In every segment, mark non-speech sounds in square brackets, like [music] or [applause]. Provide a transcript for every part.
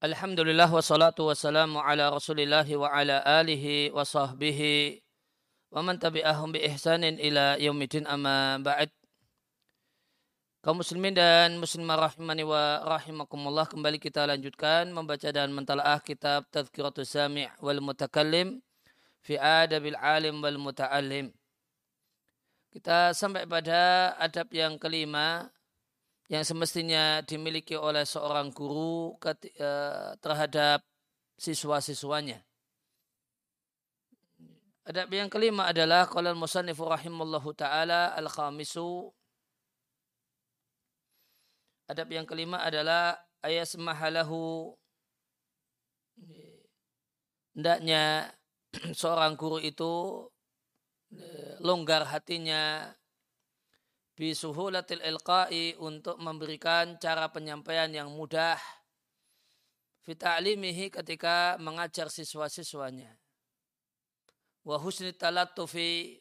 Alhamdulillah wassalatu wassalamu ala rasulillah wa ala alihi wa sahbihi wa man tabi'ahum bi ihsanin ila yaumidin amma ba'd. Kaum muslimin dan muslimah rahimani wa rahimakumullah kembali kita lanjutkan membaca dan mentalaah kitab Tazkiratus Sami' wal Mutakallim fi adabil alim wal muta'allim. Kita sampai pada adab yang kelima yang semestinya dimiliki oleh seorang guru eh, terhadap siswa-siswanya. Adab yang kelima adalah qala al-musannifu rahimallahu taala al-khamisu Adab yang kelima adalah ayat semahalahu hendaknya [clears throat] seorang guru itu eh, longgar hatinya bisuhulatil ilqa'i untuk memberikan cara penyampaian yang mudah. Fita'limihi ketika mengajar siswa-siswanya. Wa husni talattufi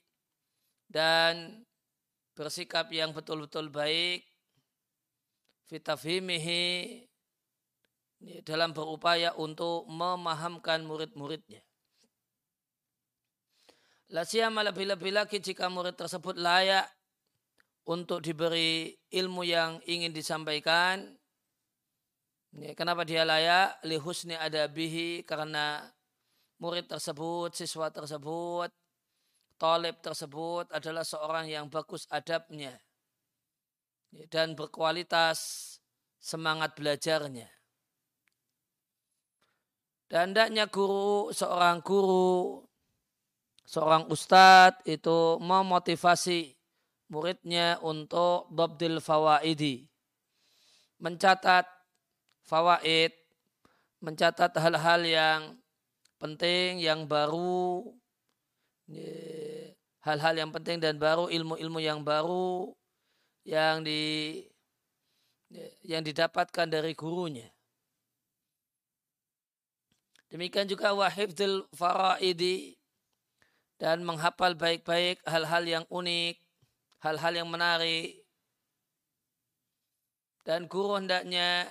dan bersikap yang betul-betul baik. Fitafhimihi dalam berupaya untuk memahamkan murid-muridnya. Lasiyama lebih-lebih lagi jika murid tersebut layak untuk diberi ilmu yang ingin disampaikan. Kenapa dia layak? Lihusni adabihi karena murid tersebut, siswa tersebut, talib tersebut adalah seorang yang bagus adabnya dan berkualitas semangat belajarnya. Dan hendaknya guru, seorang guru, seorang ustadz itu memotivasi muridnya untuk babdil fawaidi. Mencatat fawaid, mencatat hal-hal yang penting, yang baru, hal-hal yang penting dan baru, ilmu-ilmu yang baru yang di yang didapatkan dari gurunya. Demikian juga wahibdil faraidi dan menghafal baik-baik hal-hal yang unik hal-hal yang menarik dan guru hendaknya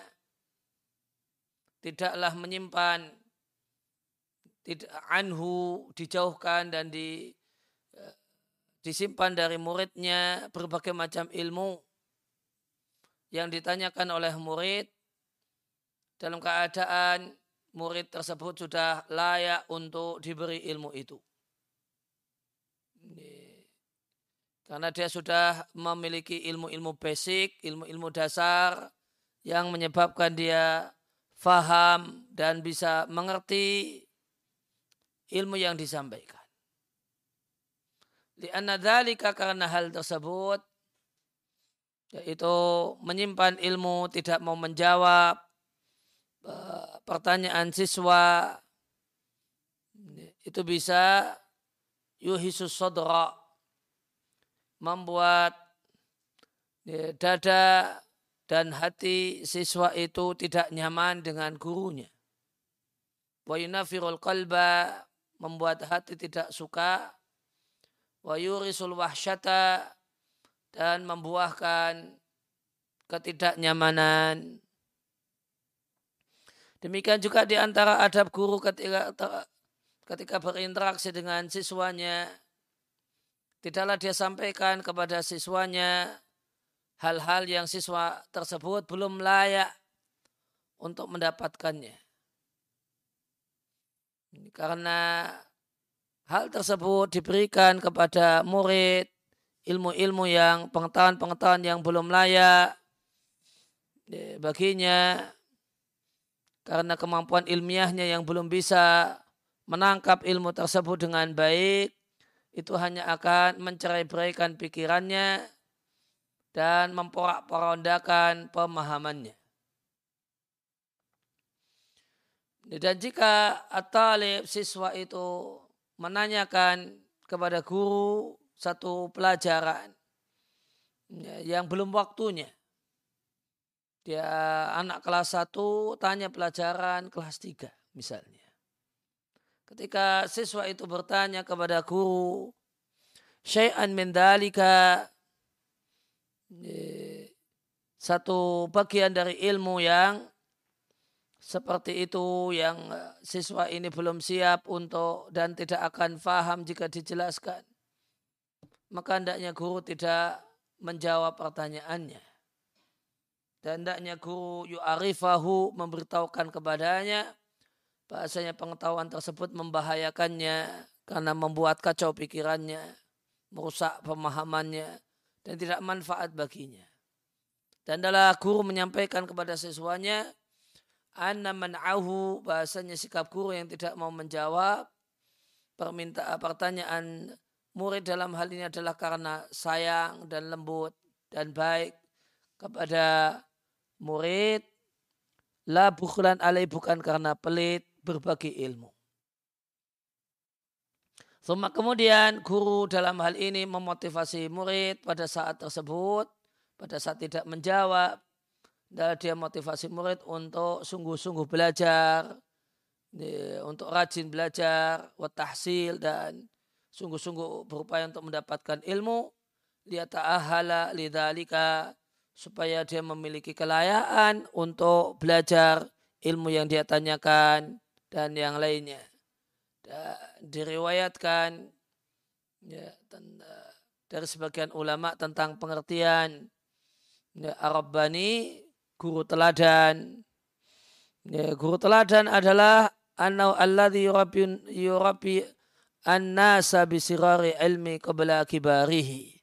tidaklah menyimpan tidak anhu dijauhkan dan di eh, disimpan dari muridnya berbagai macam ilmu yang ditanyakan oleh murid dalam keadaan murid tersebut sudah layak untuk diberi ilmu itu. Karena dia sudah memiliki ilmu-ilmu basic, ilmu-ilmu dasar yang menyebabkan dia faham dan bisa mengerti ilmu yang disampaikan. Lianna dhalika karena hal tersebut yaitu menyimpan ilmu tidak mau menjawab eh, pertanyaan siswa itu bisa yuhisus sodra membuat ya, dada dan hati siswa itu tidak nyaman dengan gurunya. Wa yunafirul qalba membuat hati tidak suka. Wa yurisul wahsyata dan membuahkan ketidaknyamanan. Demikian juga di antara adab guru ketika ketika berinteraksi dengan siswanya tidaklah dia sampaikan kepada siswanya hal-hal yang siswa tersebut belum layak untuk mendapatkannya. Karena hal tersebut diberikan kepada murid ilmu-ilmu yang pengetahuan-pengetahuan yang belum layak baginya karena kemampuan ilmiahnya yang belum bisa menangkap ilmu tersebut dengan baik itu hanya akan mencerai-beraikan pikirannya dan memporak-porandakan pemahamannya. Dan jika atalib siswa itu menanyakan kepada guru satu pelajaran yang belum waktunya. Dia anak kelas satu tanya pelajaran kelas tiga misalnya. Ketika siswa itu bertanya kepada guru, syai'an min dalika satu bagian dari ilmu yang seperti itu yang eh, siswa ini belum siap untuk dan tidak akan faham jika dijelaskan. Maka hendaknya guru tidak menjawab pertanyaannya. Dan hendaknya guru yu'arifahu memberitahukan kepadanya bahasanya pengetahuan tersebut membahayakannya karena membuat kacau pikirannya, merusak pemahamannya, dan tidak manfaat baginya. Dan adalah guru menyampaikan kepada siswanya, anna man'ahu bahasanya sikap guru yang tidak mau menjawab permintaan pertanyaan murid dalam hal ini adalah karena sayang dan lembut dan baik kepada murid la bukhlan alai bukan karena pelit berbagi ilmu. Suma kemudian guru dalam hal ini memotivasi murid pada saat tersebut, pada saat tidak menjawab, dan dia motivasi murid untuk sungguh-sungguh belajar, untuk rajin belajar, watahsil dan sungguh-sungguh berupaya untuk mendapatkan ilmu, lihat ta'ahala lidhalika, supaya dia memiliki kelayakan untuk belajar ilmu yang dia tanyakan dan yang lainnya. Diriwayatkan ya, dari sebagian ulama tentang pengertian ya, Arab Bani guru teladan. Ya, guru teladan adalah anau alladhi yurabbi yurabbi an-nasa bisirari ilmi qabla kibarihi.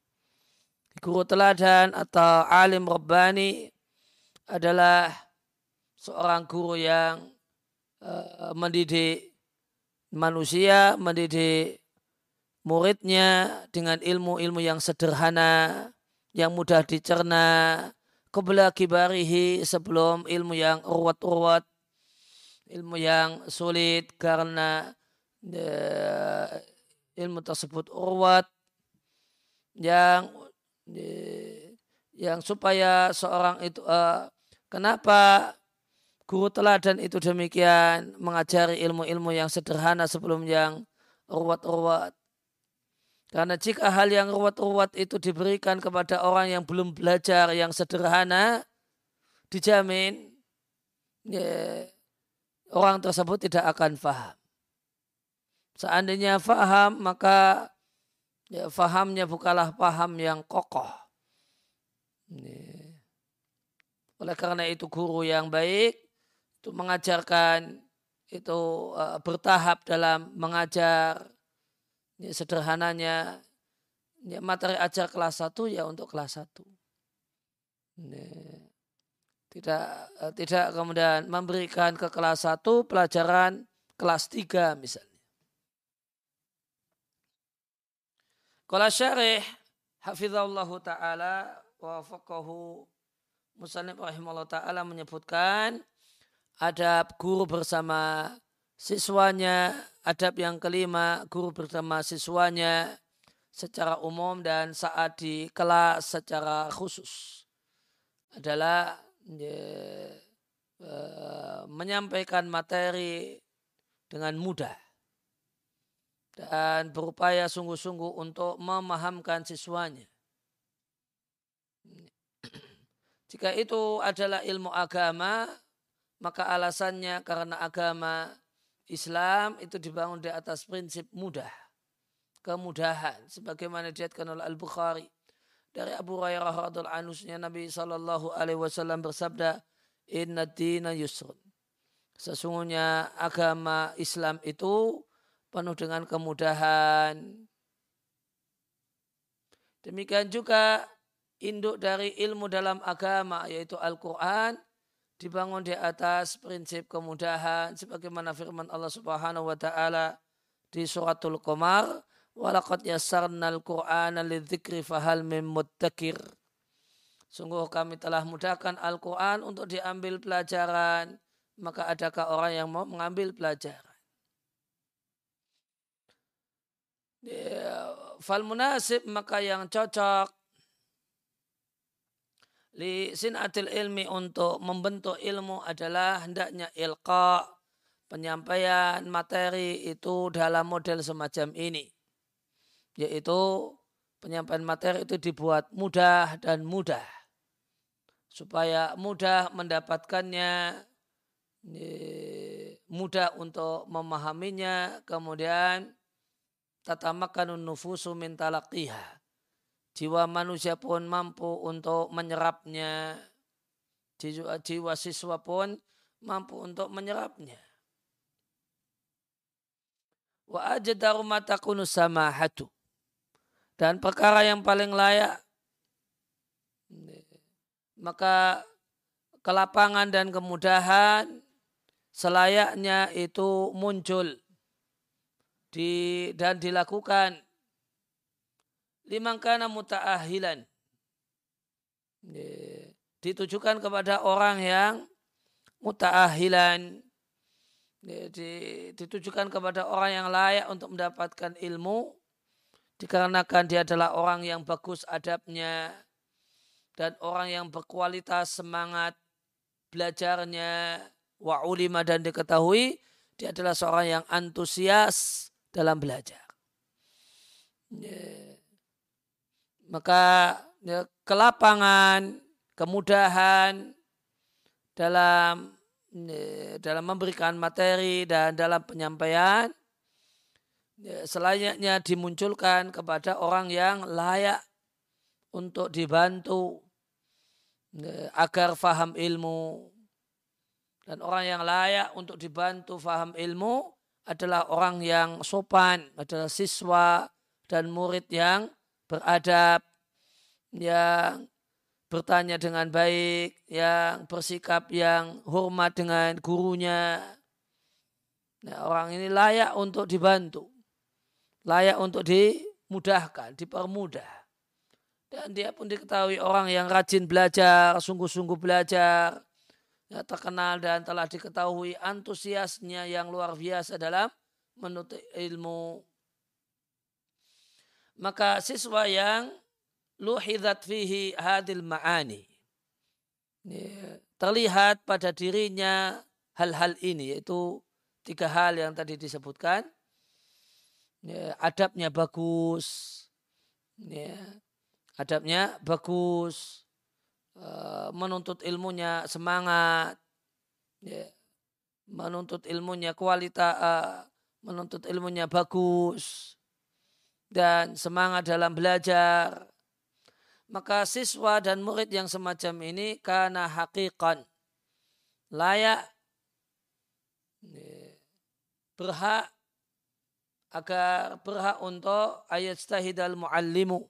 Guru teladan atau alim rabbani adalah seorang guru yang uh, mendidik manusia, mendidik muridnya dengan ilmu-ilmu yang sederhana, yang mudah dicerna, Qabla kibarihi sebelum ilmu yang urwat-urwat, ilmu yang sulit karena uh, ilmu tersebut urwat yang uh, yang supaya seorang itu uh, kenapa guru teladan itu demikian mengajari ilmu-ilmu yang sederhana sebelum yang urwat-urwat karena jika hal yang ruwet-ruwet itu diberikan kepada orang yang belum belajar yang sederhana, dijamin ya, orang tersebut tidak akan faham. Seandainya faham, maka ya, fahamnya bukanlah paham yang kokoh. Ya. Oleh karena itu guru yang baik itu mengajarkan itu uh, bertahap dalam mengajar Ya, sederhananya ya, materi ajar kelas 1 ya untuk kelas 1. Ya, tidak eh, tidak kemudian memberikan ke kelas 1 pelajaran kelas 3 misalnya. Kalau syarih hafizallah ta'ala wa faqahu Muslim rahimahullah ta'ala menyebutkan adab guru bersama siswanya, adab yang kelima, guru bersama siswanya secara umum dan saat di kelas secara khusus adalah ya, menyampaikan materi dengan mudah dan berupaya sungguh-sungguh untuk memahamkan siswanya. Jika itu adalah ilmu agama, maka alasannya karena agama Islam itu dibangun di atas prinsip mudah. Kemudahan. Sebagaimana diatkan oleh Al-Bukhari. Dari Abu Hurairah radhiallahu anhu Nabi sallallahu alaihi wasallam bersabda, "Inna dina yusrun." Sesungguhnya agama Islam itu penuh dengan kemudahan. Demikian juga induk dari ilmu dalam agama yaitu Al-Quran dibangun di atas prinsip kemudahan sebagaimana firman Allah Subhanahu wa taala di suratul Qamar walaqad yassarnal qur'ana lidzikri fahal mim Sungguh kami telah mudahkan Al-Quran untuk diambil pelajaran. Maka adakah orang yang mau mengambil pelajaran? Ya, fal munasib maka yang cocok li sinatil ilmi untuk membentuk ilmu adalah hendaknya ilqa penyampaian materi itu dalam model semacam ini. Yaitu penyampaian materi itu dibuat mudah dan mudah. Supaya mudah mendapatkannya mudah untuk memahaminya kemudian tatamakanun nufusu min talaqiha jiwa manusia pun mampu untuk menyerapnya. Jiwa, siswa pun mampu untuk menyerapnya. Wa ajdaru matakunu samahatu. Dan perkara yang paling layak maka kelapangan dan kemudahan selayaknya itu muncul di, dan dilakukan limangkana muta'ahilan ditujukan kepada orang yang muta'ahilan ditujukan kepada orang yang layak untuk mendapatkan ilmu dikarenakan dia adalah orang yang bagus adabnya dan orang yang berkualitas semangat belajarnya wa ulima dan diketahui dia adalah seorang yang antusias dalam belajar. Ya. Maka ya, kelapangan, kemudahan dalam ya, dalam memberikan materi dan dalam penyampaian ya, selayaknya dimunculkan kepada orang yang layak untuk dibantu agar faham ilmu. Dan orang yang layak untuk dibantu faham ilmu adalah orang yang sopan, adalah siswa dan murid yang beradab, yang bertanya dengan baik, yang bersikap yang hormat dengan gurunya. Nah, orang ini layak untuk dibantu, layak untuk dimudahkan, dipermudah. Dan dia pun diketahui orang yang rajin belajar, sungguh-sungguh belajar, ya, terkenal dan telah diketahui antusiasnya yang luar biasa dalam menuntut ilmu. Maka siswa yang luhidat fihi hadil ma'ani. Terlihat pada dirinya hal-hal ini yaitu tiga hal yang tadi disebutkan. Ya, adabnya bagus. Ya, adabnya bagus, eh, menuntut ilmunya semangat, menuntut ilmunya kualitas, eh, menuntut ilmunya bagus, dan semangat dalam belajar. Maka siswa dan murid yang semacam ini karena hakikan layak ya, berhak agar berhak untuk ayat stahidal muallimu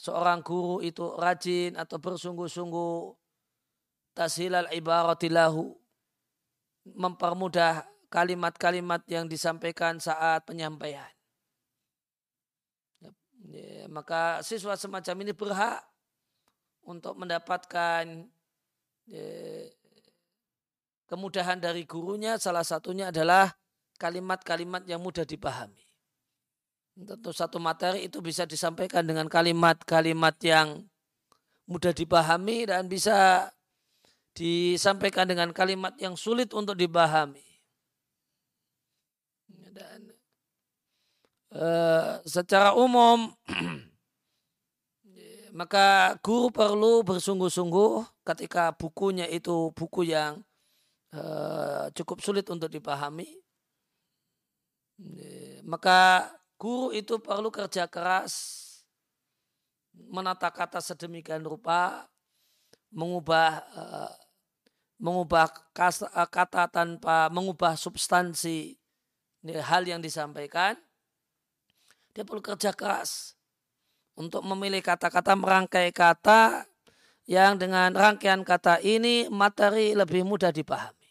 seorang guru itu rajin atau bersungguh-sungguh tashilal ibaratilahu mempermudah kalimat-kalimat yang disampaikan saat penyampaian. Ya, maka siswa semacam ini berhak untuk mendapatkan ya, kemudahan dari gurunya. Salah satunya adalah kalimat-kalimat yang mudah dipahami. Tentu satu materi itu bisa disampaikan dengan kalimat-kalimat yang mudah dipahami dan bisa disampaikan dengan kalimat yang sulit untuk dipahami. Dan uh, secara umum [clears throat] maka guru perlu bersungguh-sungguh ketika bukunya itu buku yang uh, cukup sulit untuk dipahami. Maka Guru itu perlu kerja keras, menata kata sedemikian rupa, mengubah mengubah eh, kata tanpa mengubah substansi hal yang disampaikan. Dia perlu kerja keras untuk memilih kata-kata merangkai kata yang dengan rangkaian kata ini materi lebih mudah dipahami.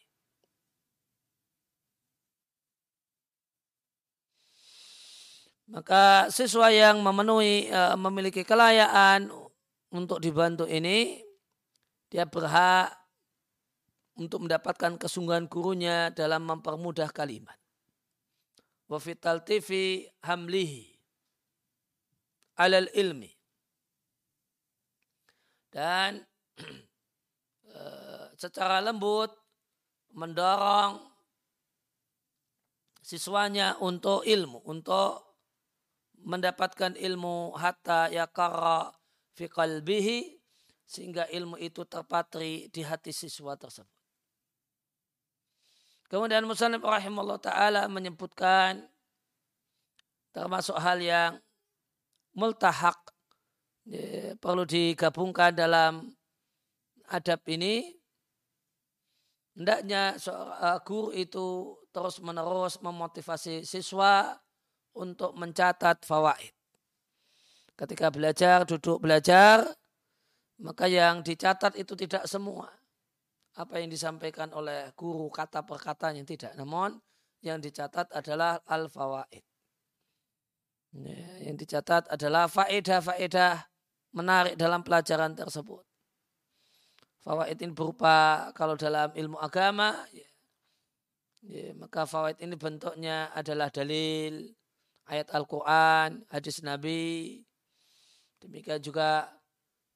Maka siswa yang memenuhi uh, memiliki kelayaan untuk dibantu ini dia berhak untuk mendapatkan kesungguhan gurunya dalam mempermudah kalimat. Wafital TV hamlihi alal ilmi. Dan uh, [clears throat] secara lembut mendorong siswanya untuk ilmu, untuk mendapatkan ilmu hatta yakara fi qalbihi sehingga ilmu itu terpatri di hati siswa tersebut. Kemudian Muslim rahimahullah ta'ala menyebutkan termasuk hal yang multahak perlu digabungkan dalam adab ini hendaknya seorang guru itu terus menerus memotivasi siswa untuk mencatat fawaid. Ketika belajar, duduk belajar, maka yang dicatat itu tidak semua apa yang disampaikan oleh guru kata per katanya tidak. Namun yang dicatat adalah al-fawaid. Ya, yang dicatat adalah faedah-faedah menarik dalam pelajaran tersebut. Fawaid ini berupa kalau dalam ilmu agama, ya, ya, maka fawaid ini bentuknya adalah dalil, ayat Al-Quran, hadis Nabi. Demikian juga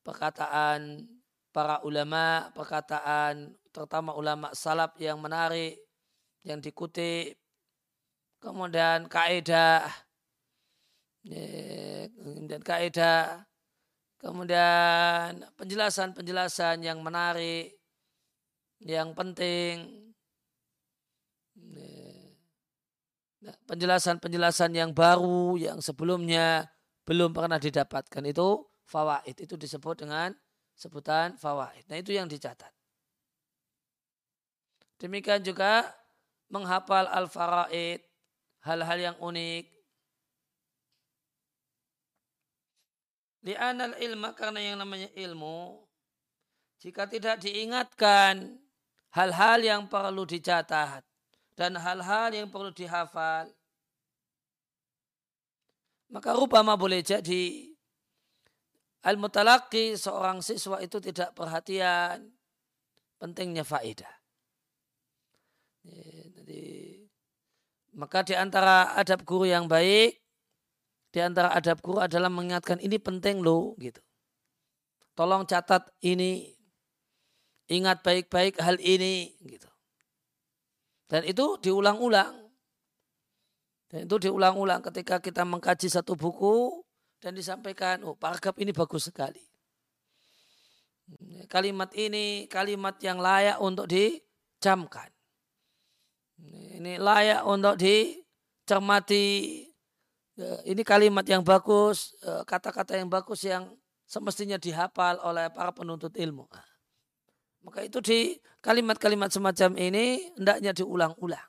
perkataan para ulama, perkataan terutama ulama salaf yang menarik, yang dikutip, kemudian kaidah, dan kaidah, kemudian penjelasan-penjelasan yang menarik, yang penting, nah, penjelasan-penjelasan yang baru yang sebelumnya belum pernah didapatkan itu fawaid itu disebut dengan sebutan fawaid. Nah itu yang dicatat. Demikian juga menghafal al-faraid, hal-hal yang unik. Li'anal ilma karena yang namanya ilmu, jika tidak diingatkan hal-hal yang perlu dicatat dan hal-hal yang perlu dihafal, maka rupama boleh jadi Al-mutalaki seorang siswa itu tidak perhatian pentingnya faedah. Jadi, maka di antara adab guru yang baik, di antara adab guru adalah mengingatkan ini penting loh gitu. Tolong catat ini, ingat baik-baik hal ini gitu. Dan itu diulang-ulang. Dan itu diulang-ulang ketika kita mengkaji satu buku, dan disampaikan, oh paragraf ini bagus sekali. Kalimat ini kalimat yang layak untuk dicamkan. Ini layak untuk dicermati. Ini kalimat yang bagus, e, kata-kata yang bagus yang semestinya dihafal oleh para penuntut ilmu. Maka itu di kalimat-kalimat semacam ini hendaknya diulang-ulang.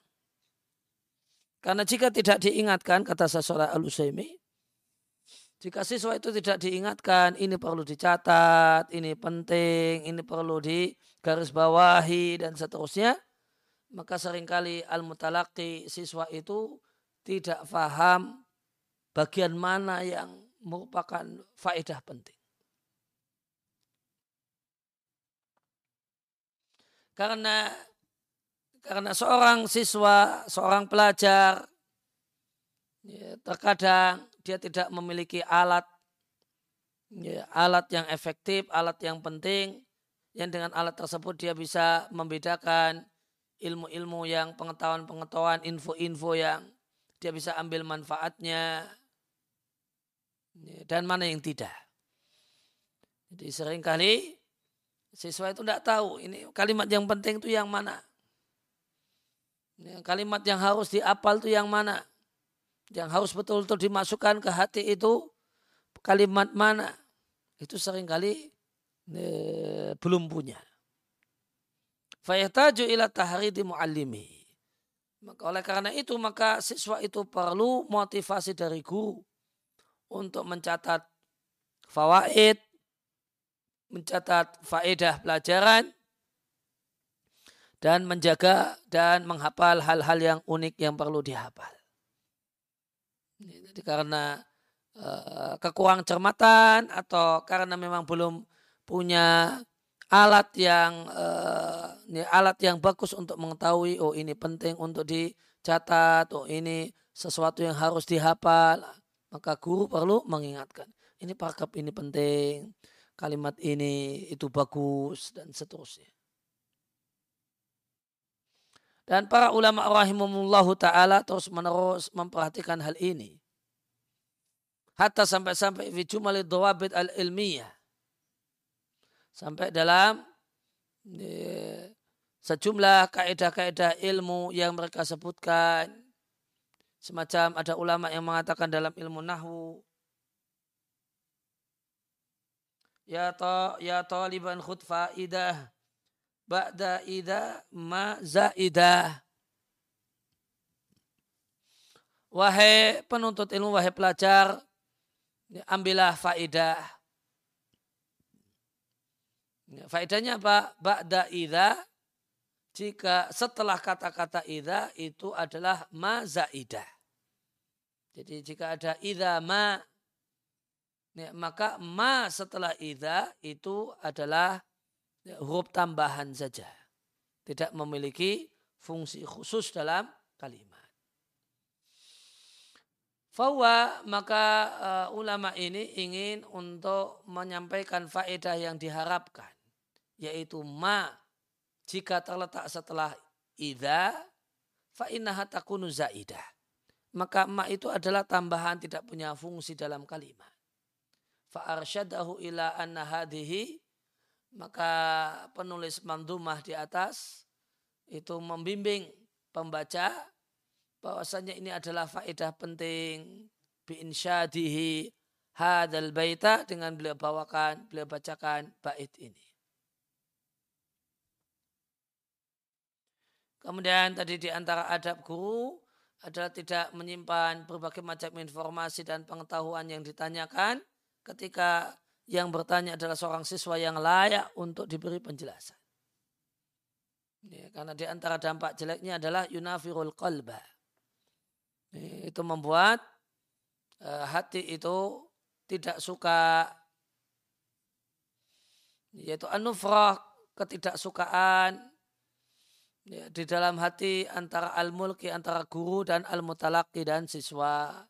Karena jika tidak diingatkan, kata seseorang al-Usaimi, jika siswa itu tidak diingatkan, ini perlu dicatat, ini penting, ini perlu digarisbawahi dan seterusnya, maka sering kali al-mutalaki siswa itu tidak faham bagian mana yang merupakan faedah penting. Karena karena seorang siswa, seorang pelajar ya, terkadang dia tidak memiliki alat ya, alat yang efektif, alat yang penting yang dengan alat tersebut dia bisa membedakan ilmu-ilmu yang pengetahuan-pengetahuan, info-info yang dia bisa ambil manfaatnya ya, dan mana yang tidak. Jadi sering kali siswa itu tidak tahu ini kalimat yang penting itu yang mana. Kalimat yang harus diapal itu yang mana yang harus betul-betul dimasukkan ke hati itu kalimat mana itu sering kali e, belum punya. Fayahtaju ila tahridi muallimi. Maka oleh karena itu maka siswa itu perlu motivasi dari guru untuk mencatat fawaid, mencatat faedah pelajaran, dan menjaga dan menghafal hal-hal yang unik yang perlu dihafal. Jadi karena uh, kekurangan cermatan atau karena memang belum punya alat yang uh, alat yang bagus untuk mengetahui oh ini penting untuk dicatat, oh ini sesuatu yang harus dihafal, maka guru perlu mengingatkan. Ini paragraf ini penting, kalimat ini itu bagus dan seterusnya. Dan para ulama rahimahullahu ta'ala terus menerus memperhatikan hal ini. Hatta sampai-sampai fi jumali dawabit al-ilmiyah. Sampai dalam sejumlah kaidah-kaidah ilmu yang mereka sebutkan semacam ada ulama yang mengatakan dalam ilmu nahwu ya to ya taliban khud faidah ba'da ida ma zaidah wahai penuntut ilmu wahai pelajar ambillah faidah. Faedahnya apa? Ba'da ida jika setelah kata-kata idha itu adalah ma zaidah. Jadi jika ada idha ma, ya, maka ma setelah idha itu adalah ya, huruf tambahan saja. Tidak memiliki fungsi khusus dalam kalimat. Fawa maka uh, ulama ini ingin untuk menyampaikan faedah yang diharapkan yaitu ma jika terletak setelah idha fa innaha takunu zaidah. Maka ma itu adalah tambahan tidak punya fungsi dalam kalimat. Fa arsyadahu ila anna hadhihi maka penulis mandumah di atas itu membimbing pembaca bahwasanya ini adalah faedah penting bi insyadihi hadal baita dengan beliau bawakan beliau bacakan bait ini Kemudian tadi di antara adab guru adalah tidak menyimpan berbagai macam informasi dan pengetahuan yang ditanyakan ketika yang bertanya adalah seorang siswa yang layak untuk diberi penjelasan. Ya, karena di antara dampak jeleknya adalah yunafirul qalba. Ya, itu membuat uh, hati itu tidak suka yaitu anufrah ketidaksukaan ya, di dalam hati antara al-mulki antara guru dan al-mutalaki dan siswa.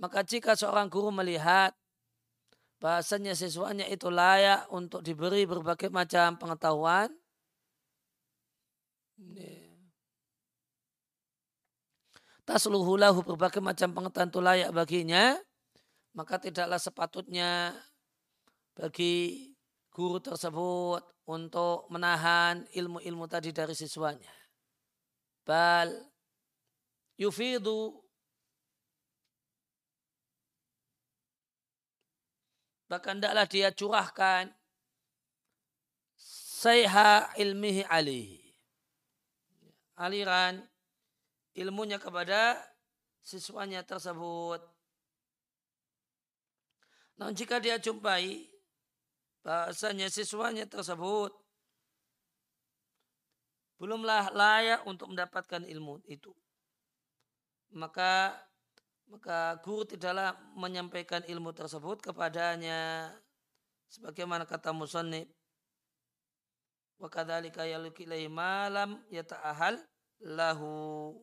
Maka jika seorang guru melihat bahasanya siswanya itu layak untuk diberi berbagai macam pengetahuan, ya, tasluhulahu berbagai macam pengetahuan itu layak baginya, maka tidaklah sepatutnya bagi guru tersebut untuk menahan ilmu-ilmu tadi dari siswanya. Bal yufidu bahkan tidaklah dia curahkan sayha ilmihi alihi. Aliran ilmunya kepada siswanya tersebut. Namun jika dia jumpai bahasanya siswanya tersebut belumlah layak untuk mendapatkan ilmu itu. Maka maka guru tidaklah menyampaikan ilmu tersebut kepadanya sebagaimana kata musannif wa kadzalika yaluki malam yata'ahal lahu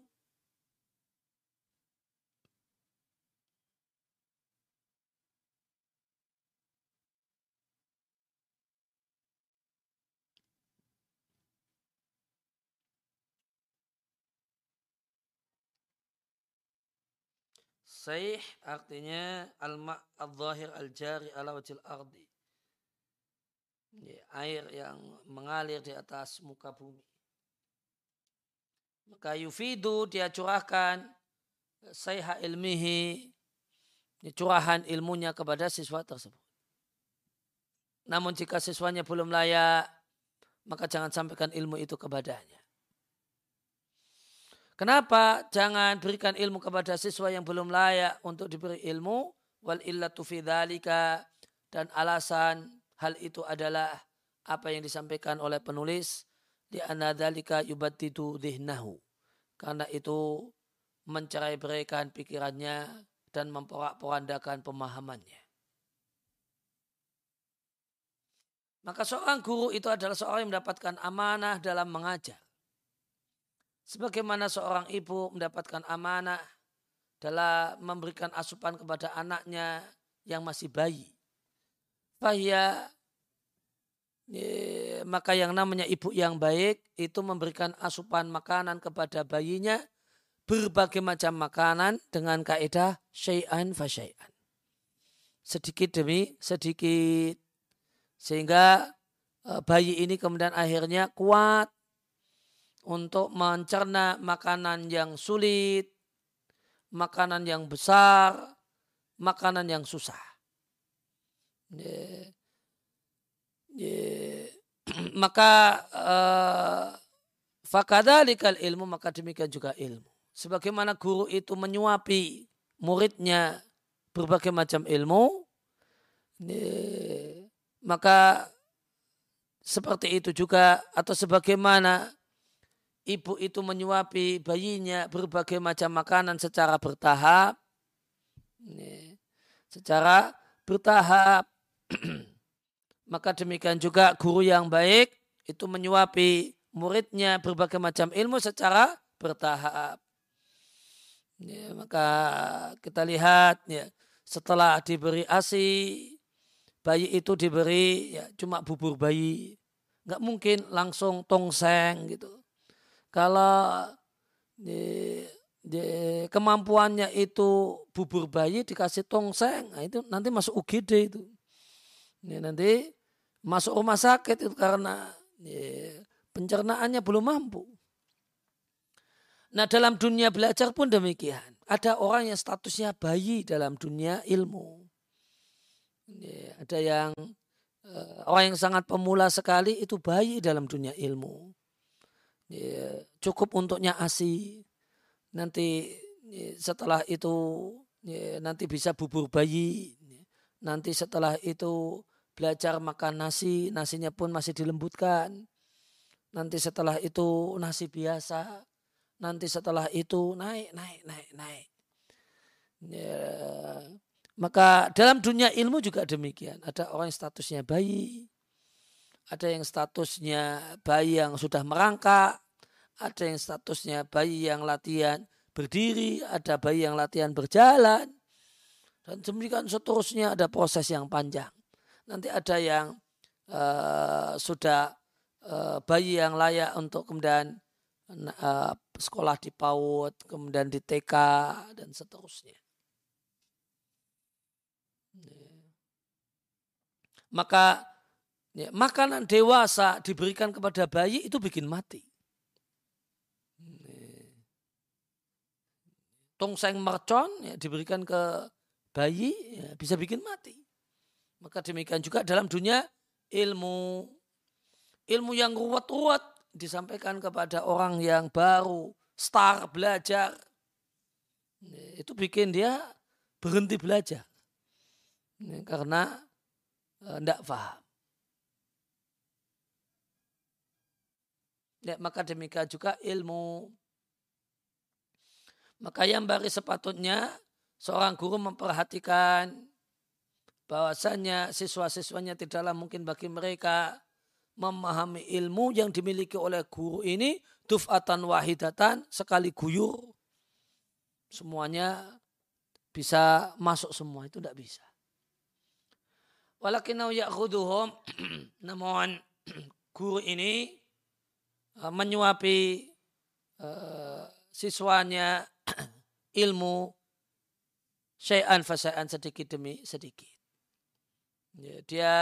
Saih artinya al-ma' al-zahir al-jari ala wajil ardi. Ya, air yang mengalir di atas muka bumi. Maka yufidu dia curahkan sayha ilmihi curahan ilmunya kepada siswa tersebut. Namun jika siswanya belum layak, maka jangan sampaikan ilmu itu kepadanya. Kenapa jangan berikan ilmu kepada siswa yang belum layak untuk diberi ilmu? Wal illatu fi dan alasan hal itu adalah apa yang disampaikan oleh penulis di anadzalika yubaddidu dhihnahu. Karena itu mencerai berikan pikirannya dan memporak-porandakan pemahamannya. Maka seorang guru itu adalah seorang yang mendapatkan amanah dalam mengajar. Sebagaimana seorang ibu mendapatkan amanah dalam memberikan asupan kepada anaknya yang masih bayi. Fahya maka yang namanya ibu yang baik itu memberikan asupan makanan kepada bayinya berbagai macam makanan dengan kaidah syai'an fa syai'an. Sedikit demi sedikit sehingga eh, bayi ini kemudian akhirnya kuat untuk mencerna makanan yang sulit, makanan yang besar, makanan yang susah. Yeah. Yeah. [clears throat] maka uh, fakadalikal ilmu maka demikian juga ilmu. Sebagaimana guru itu menyuapi muridnya berbagai macam ilmu, yeah. maka seperti itu juga atau sebagaimana ibu itu menyuapi bayinya berbagai macam makanan secara bertahap. Secara bertahap. [clears throat] Maka demikian juga guru yang baik itu menyuapi muridnya berbagai macam ilmu secara bertahap. Ya, maka kita lihat ya, setelah diberi ASI, bayi itu diberi ya, cuma bubur bayi. Nggak mungkin langsung tongseng gitu kalau di, di, kemampuannya itu bubur bayi dikasih tongseng, nah itu nanti masuk UGD itu. Ini nanti masuk rumah sakit itu karena ya, pencernaannya belum mampu. Nah dalam dunia belajar pun demikian. Ada orang yang statusnya bayi dalam dunia ilmu. Ya, ada yang eh, orang yang sangat pemula sekali itu bayi dalam dunia ilmu ya, cukup untuknya asi. Nanti ya, setelah itu ya, nanti bisa bubur bayi. Nanti setelah itu belajar makan nasi nasinya pun masih dilembutkan. Nanti setelah itu nasi biasa. Nanti setelah itu naik naik naik naik. Ya, maka dalam dunia ilmu juga demikian. Ada orang yang statusnya bayi ada yang statusnya bayi yang sudah merangkak, ada yang statusnya bayi yang latihan berdiri, ada bayi yang latihan berjalan, dan demikian seterusnya ada proses yang panjang. Nanti ada yang uh, sudah uh, bayi yang layak untuk kemudian uh, sekolah di PAUD, kemudian di TK, dan seterusnya. Maka Ya, makanan dewasa diberikan kepada bayi itu bikin mati. Tongseng mercon ya, diberikan ke bayi ya, bisa bikin mati. Maka demikian juga dalam dunia ilmu. Ilmu yang ruwet-ruwet disampaikan kepada orang yang baru, star belajar. Ya, itu bikin dia berhenti belajar. Ya, karena tidak eh, paham. Maka demikian juga ilmu. Maka yang bari sepatutnya seorang guru memperhatikan bahwasanya siswa-siswanya tidaklah mungkin bagi mereka memahami ilmu yang dimiliki oleh guru ini duf'atan wahidatan sekali guyur semuanya bisa masuk semua itu tidak bisa. Walakinau ya'khuduhum [clears throat] namun [clears throat] guru ini menyuapi uh, siswanya [clears throat] ilmu syai'an fasai'an sedikit demi sedikit. Ya, dia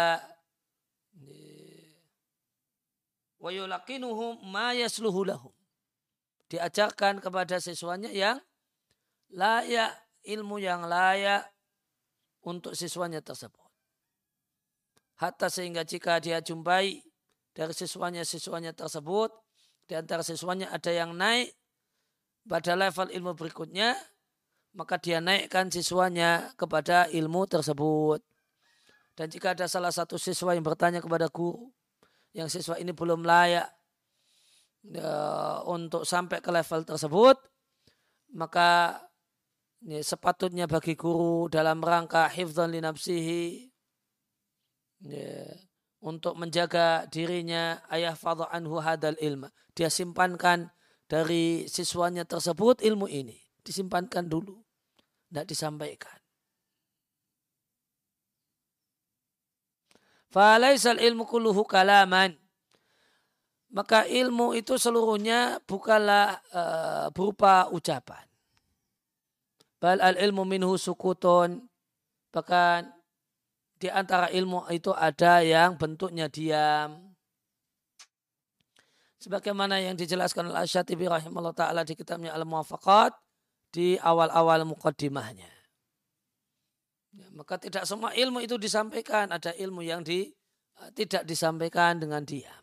wa yulaqinuhum ma yasluhu lahum. Diajarkan kepada siswanya yang layak ilmu yang layak untuk siswanya tersebut. Hatta sehingga jika dia jumpai dari siswanya-siswanya tersebut, di antara siswanya ada yang naik pada level ilmu berikutnya, maka dia naikkan siswanya kepada ilmu tersebut. Dan jika ada salah satu siswa yang bertanya kepada guru, yang siswa ini belum layak ya, untuk sampai ke level tersebut, maka ya, sepatutnya bagi guru dalam rangka hifdzan li nafsihi ya, untuk menjaga dirinya ayah fadha anhu hadal ilma. Dia simpankan dari siswanya tersebut ilmu ini. Disimpankan dulu. Tidak disampaikan. Falaisal ilmu kuluhu kalaman. Maka ilmu itu seluruhnya bukanlah uh, berupa ucapan. Bal al ilmu minhu sukutun. Bahkan di antara ilmu itu ada yang bentuknya diam. sebagaimana yang dijelaskan oleh Asyatibi rahimahullah taala di kitabnya Al-Muwafaqat di awal-awal mukaddimahnya. Ya, maka tidak semua ilmu itu disampaikan, ada ilmu yang di, uh, tidak disampaikan dengan diam.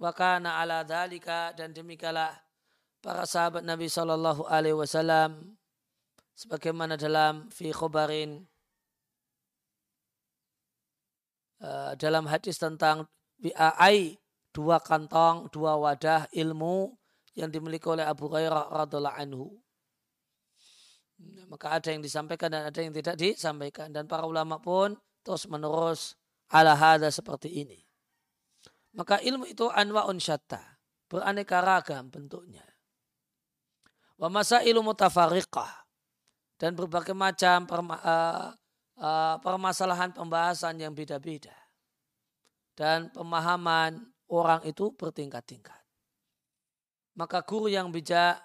Wakana ala dalika dan demikianlah para sahabat Nabi Shallallahu Alaihi Wasallam sebagaimana dalam fi khobarin uh, dalam hadis tentang bi'ai dua kantong dua wadah ilmu yang dimiliki oleh Abu Hurairah radhiallahu anhu. Maka ada yang disampaikan dan ada yang tidak disampaikan. Dan para ulama pun terus menerus ala hada seperti ini. Maka ilmu itu anwa'un syatta. Beraneka ragam bentuknya. Wa masa ilmu mutafariqah. Dan berbagai macam perma, uh, uh, permasalahan pembahasan yang beda-beda. Dan pemahaman orang itu bertingkat-tingkat. Maka guru yang bijak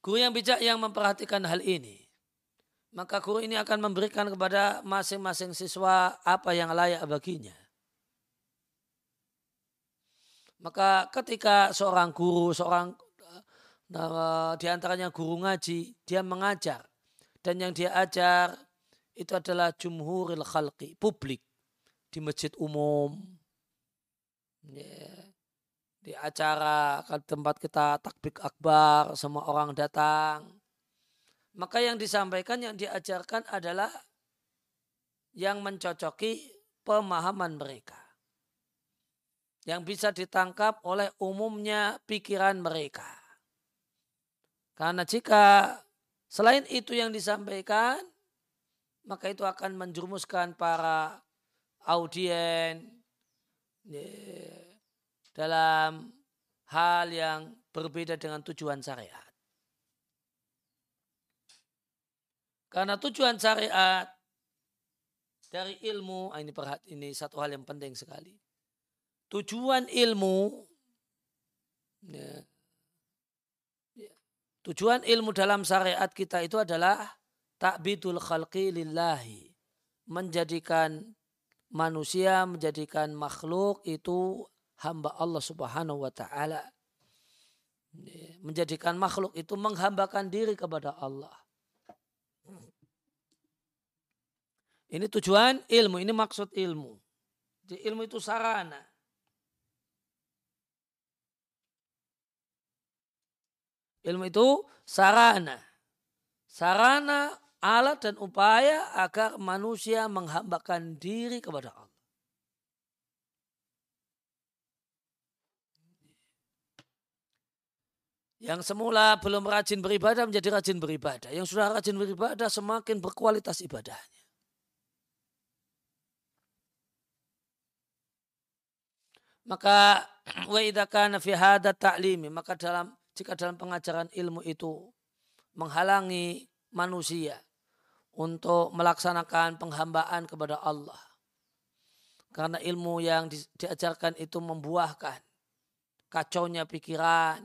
Guru yang bijak yang memperhatikan hal ini, maka guru ini akan memberikan kepada masing-masing siswa apa yang layak baginya. Maka ketika seorang guru, seorang di antaranya guru ngaji, dia mengajar dan yang dia ajar itu adalah jumhuril khalqi, publik di masjid umum, di acara tempat kita takbik akbar, semua orang datang. Maka yang disampaikan, yang diajarkan adalah yang mencocoki pemahaman mereka. Yang bisa ditangkap oleh umumnya pikiran mereka. Karena jika selain itu yang disampaikan, maka itu akan menjurumuskan para audien dalam hal yang berbeda dengan tujuan syariat. Karena tujuan syariat dari ilmu, ah, ini perhat, ini satu hal yang penting sekali. Tujuan ilmu, ya, tujuan ilmu dalam syariat kita itu adalah takbidul khalqi lillahi. Menjadikan manusia menjadikan makhluk itu hamba Allah Subhanahu wa taala. Menjadikan makhluk itu menghambakan diri kepada Allah. Ini tujuan ilmu, ini maksud ilmu. Jadi ilmu itu sarana. Ilmu itu sarana. Sarana alat dan upaya agar manusia menghambakan diri kepada Allah. Yang semula belum rajin beribadah menjadi rajin beribadah. Yang sudah rajin beribadah semakin berkualitas ibadahnya. Maka [clears throat] wa idza kana fi ta'limi maka dalam jika dalam pengajaran ilmu itu menghalangi manusia untuk melaksanakan penghambaan kepada Allah. Karena ilmu yang di, diajarkan itu membuahkan kacaunya pikiran,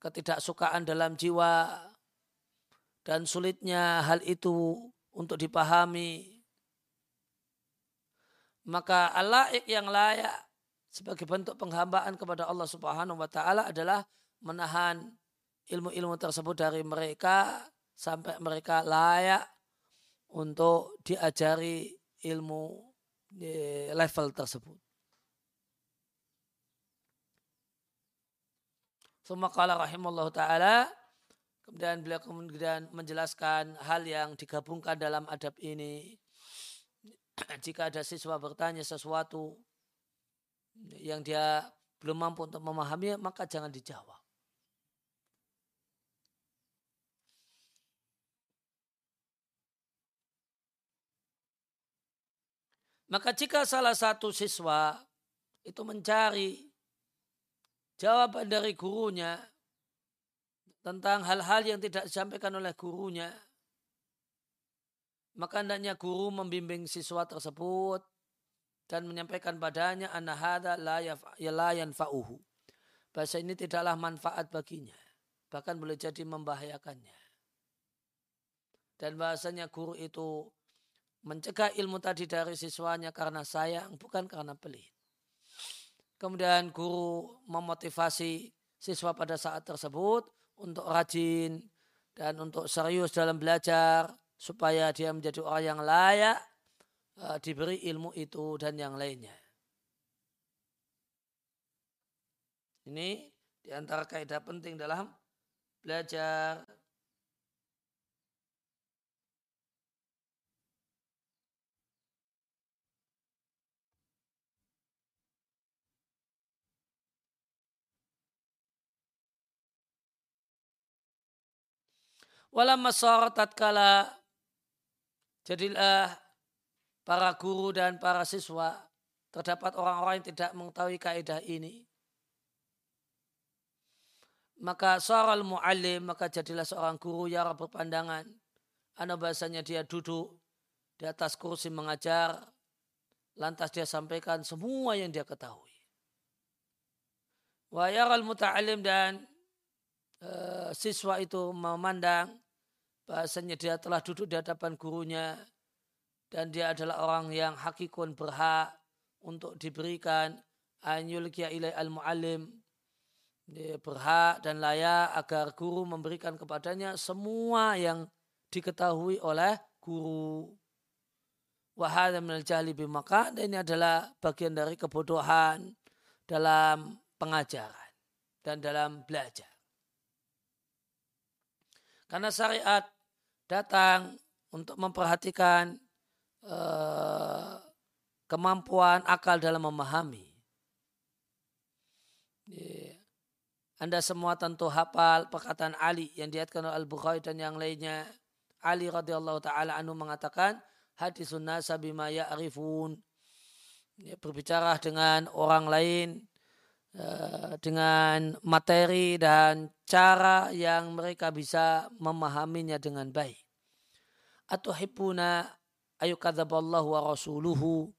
ketidaksukaan dalam jiwa, dan sulitnya hal itu untuk dipahami. Maka Allah yang layak sebagai bentuk penghambaan kepada Allah Subhanahu wa taala adalah menahan ilmu-ilmu tersebut dari mereka sampai mereka layak untuk diajari ilmu di level tersebut. Semua kala rahimahullah ta'ala Kemudian beliau kemudian menjelaskan hal yang digabungkan dalam adab ini. Jika ada siswa bertanya sesuatu yang dia belum mampu untuk memahami, maka jangan dijawab. Maka jika salah satu siswa itu mencari jawaban dari gurunya tentang hal-hal yang tidak disampaikan oleh gurunya, maka hendaknya guru membimbing siswa tersebut dan menyampaikan padanya anahada la yanfa'uhu. Bahasa ini tidaklah manfaat baginya. Bahkan boleh jadi membahayakannya. Dan bahasanya guru itu mencegah ilmu tadi dari siswanya karena sayang, bukan karena pelit. Kemudian guru memotivasi siswa pada saat tersebut untuk rajin dan untuk serius dalam belajar supaya dia menjadi orang yang layak uh, diberi ilmu itu dan yang lainnya. Ini di antara kaidah penting dalam belajar Walamma saratat kala jadilah para guru dan para siswa terdapat orang-orang yang tidak mengetahui kaidah ini maka soal mu'alim, maka jadilah seorang guru yang berpandangan. Anak bahasanya dia duduk di atas kursi mengajar, lantas dia sampaikan semua yang dia ketahui. Wa yaral muta'alim dan e, siswa itu memandang bahasanya dia telah duduk di hadapan gurunya dan dia adalah orang yang hakikun berhak untuk diberikan anyulkiya ilai al-mu'alim dia berhak dan layak agar guru memberikan kepadanya semua yang diketahui oleh guru. Wahada minal jahli bimaka dan ini adalah bagian dari kebodohan dalam pengajaran dan dalam belajar. Karena syariat datang untuk memperhatikan uh, kemampuan akal dalam memahami. Yeah. Anda semua tentu hafal perkataan Ali yang diatkan oleh Al-Bukhari dan yang lainnya. Ali radhiyallahu taala anu mengatakan hadis nasa bima ya'rifun. Ya, berbicara dengan orang lain dengan materi dan cara yang mereka bisa memahaminya dengan baik. Atau hipuna ayu kadzaballahu wa rasuluhu.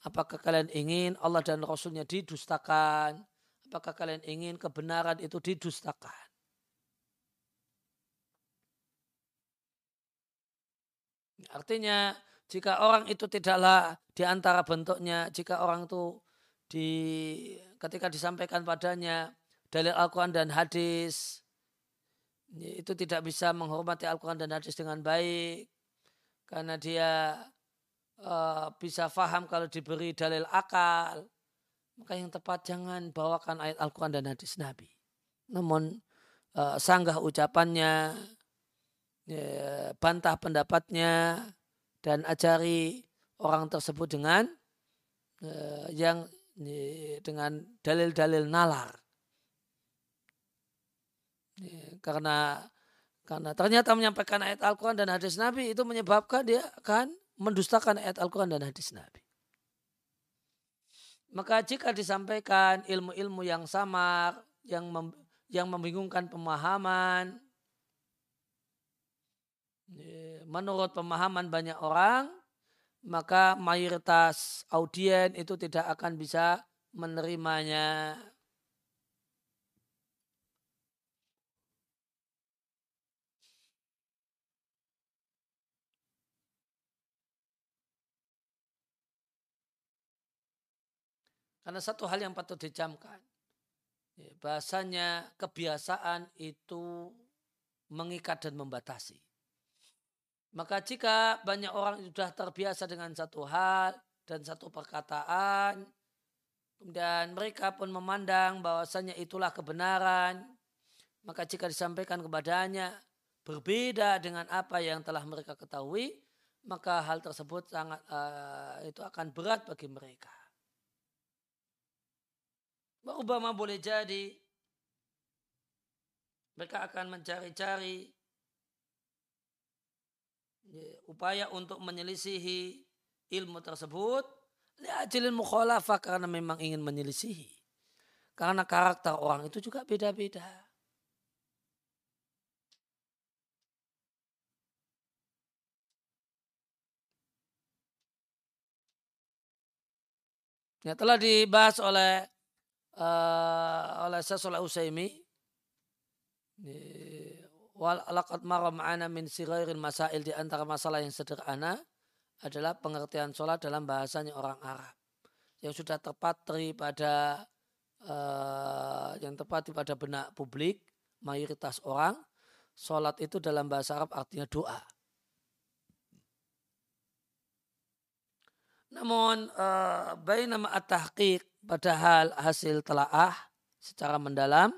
Apakah kalian ingin Allah dan Rasulnya didustakan? apakah kalian ingin kebenaran itu didustakan? Artinya jika orang itu tidaklah di antara bentuknya, jika orang itu di ketika disampaikan padanya dalil Al-Quran dan hadis itu tidak bisa menghormati Al-Quran dan hadis dengan baik karena dia uh, bisa faham kalau diberi dalil akal maka yang tepat jangan bawakan ayat Al-Quran dan hadis Nabi. Namun uh, sanggah ucapannya, ya, bantah pendapatnya, dan ajari orang tersebut dengan uh, yang ya, dengan dalil-dalil nalar. Karena karena ternyata menyampaikan ayat Al-Quran dan hadis Nabi itu menyebabkan dia akan mendustakan ayat Al-Quran dan hadis Nabi. Maka jika disampaikan ilmu-ilmu yang samar, yang mem, yang membingungkan pemahaman, menurut pemahaman banyak orang, maka mayoritas audien itu tidak akan bisa menerimanya. Karena satu hal yang patut dicamkan. Ya, bahasanya kebiasaan itu mengikat dan membatasi. Maka jika banyak orang sudah terbiasa dengan satu hal dan satu perkataan, dan mereka pun memandang bahwasanya itulah kebenaran, maka jika disampaikan kepadanya berbeda dengan apa yang telah mereka ketahui, maka hal tersebut sangat uh, itu akan berat bagi mereka. Obama boleh jadi mereka akan mencari-cari upaya untuk menyelisihi ilmu tersebut liajilil mukhalafah karena memang ingin menyelisihi. Karena karakter orang itu juga beda-beda. Ya, telah dibahas oleh uh, oleh Syekh Usaimi wal laqad ma'ana min sighairil masail di antara masalah yang sederhana adalah pengertian sholat dalam bahasanya orang Arab yang sudah tepat pada uh, yang tepat pada benak publik mayoritas orang sholat itu dalam bahasa Arab artinya doa. Namun uh, bayi nama at-tahqiq padahal hasil telaah secara mendalam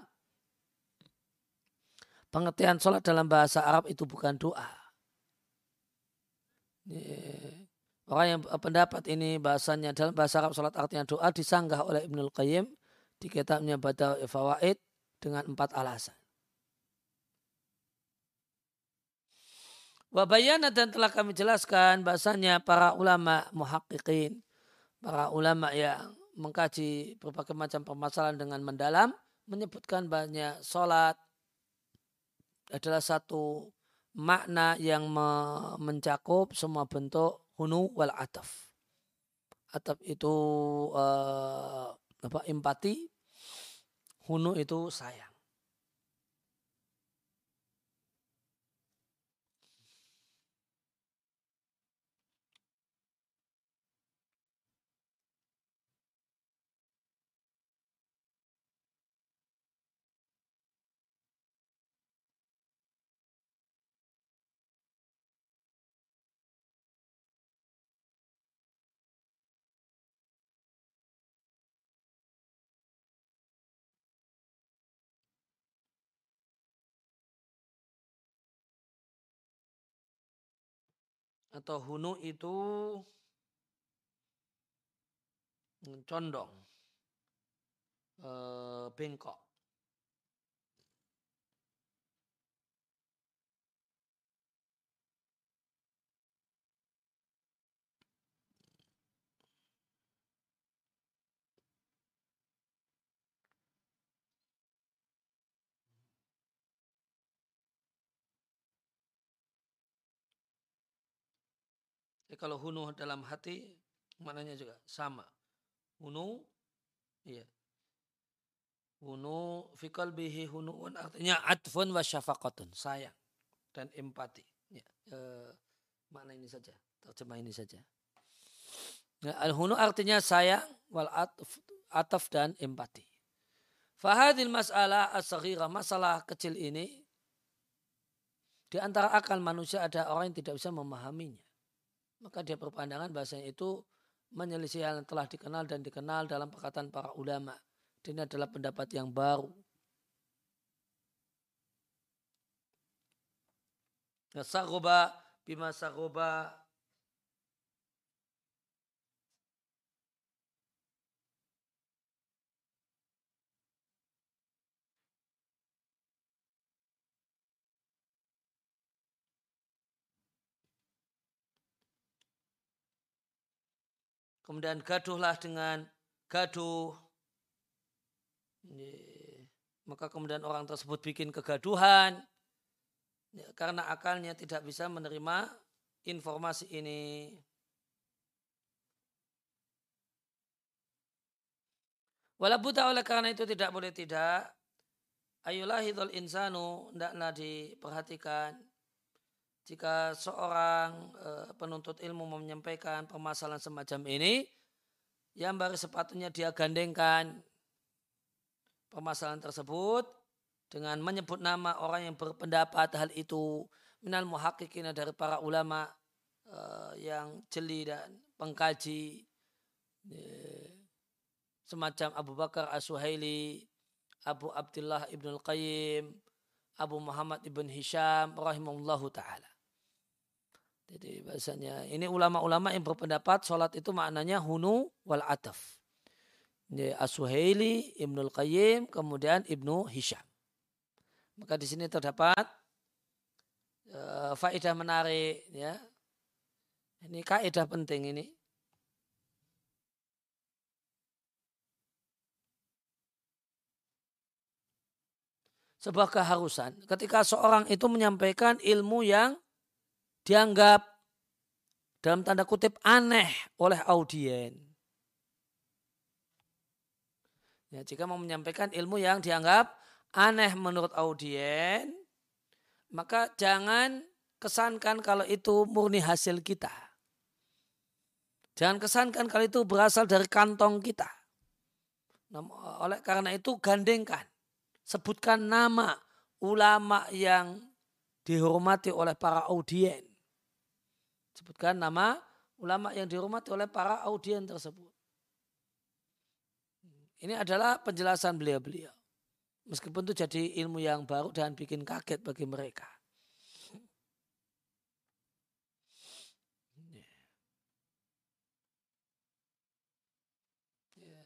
pengertian sholat dalam bahasa Arab itu bukan doa. Orang yang pendapat ini bahasanya dalam bahasa Arab sholat artinya doa disanggah oleh Ibnul Qayyim di kitabnya Badawi Fawaid dengan empat alasan. Wabayana dan telah kami jelaskan bahasanya para ulama muhakkikin, para ulama yang mengkaji berbagai macam permasalahan dengan mendalam, menyebutkan banyak sholat adalah satu makna yang mencakup semua bentuk hunu wal ataf. Ataf itu uh, apa empati, hunu itu sayang. Atau hunu itu condong e, bengkok Jadi kalau hunu dalam hati maknanya juga sama. Hunu, iya. Hunu fikal bihi hunuun artinya atfun wa syafaqatun, sayang dan empati. Ya, e, makna ini saja, terjemah ini saja. Ya, al-hunu artinya sayang wal atf, ataf dan empati. Fahadil masalah as masalah kecil ini di antara akal manusia ada orang yang tidak bisa memahaminya maka dia berpandangan bahasanya itu menyelisih yang telah dikenal dan dikenal dalam perkataan para ulama. Dan ini adalah pendapat yang baru. Saroba bima saroba kemudian gaduhlah dengan gaduh. Maka kemudian orang tersebut bikin kegaduhan. Ya, karena akalnya tidak bisa menerima informasi ini. Walabuta oleh karena itu tidak boleh tidak. Ayulahidul insanu hendaklah diperhatikan jika seorang e, penuntut ilmu menyampaikan permasalahan semacam ini, yang baru sepatutnya dia gandengkan permasalahan tersebut dengan menyebut nama orang yang berpendapat hal itu minal muhakkikin dari para ulama e, yang jeli dan pengkaji e, semacam Abu Bakar As-Suhaili, Abu Abdullah Ibn Al-Qayyim, Abu Muhammad Ibn Hisham rahimahullahu ta'ala. Jadi bahasanya ini ulama-ulama yang berpendapat sholat itu maknanya hunu wal ataf. Ini As-Suhaili, Ibnul Qayyim, kemudian Ibnu Hisham. Maka di sini terdapat uh, faedah menarik ya. Ini kaidah penting ini. Sebuah keharusan ketika seorang itu menyampaikan ilmu yang dianggap dalam tanda kutip aneh oleh audien. Ya, jika mau menyampaikan ilmu yang dianggap aneh menurut audien, maka jangan kesankan kalau itu murni hasil kita. Jangan kesankan kalau itu berasal dari kantong kita. Oleh karena itu gandengkan. Sebutkan nama ulama yang dihormati oleh para audien. Sebutkan nama ulama yang dihormati oleh para audien tersebut. Ini adalah penjelasan beliau-beliau. Meskipun itu jadi ilmu yang baru dan bikin kaget bagi mereka.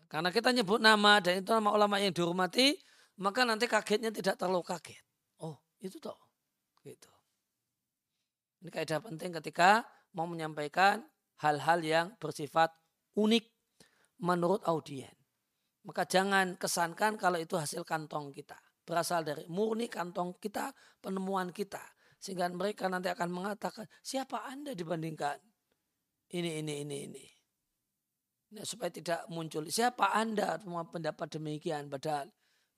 Karena kita nyebut nama dan itu nama ulama yang dihormati, maka nanti kagetnya tidak terlalu kaget. Oh, itu toh. Gitu. Ini kaidah penting ketika mau menyampaikan hal-hal yang bersifat unik menurut audien. Maka jangan kesankan kalau itu hasil kantong kita. Berasal dari murni kantong kita, penemuan kita. Sehingga mereka nanti akan mengatakan, siapa Anda dibandingkan ini, ini, ini, ini. Nah, supaya tidak muncul siapa anda semua pendapat demikian padahal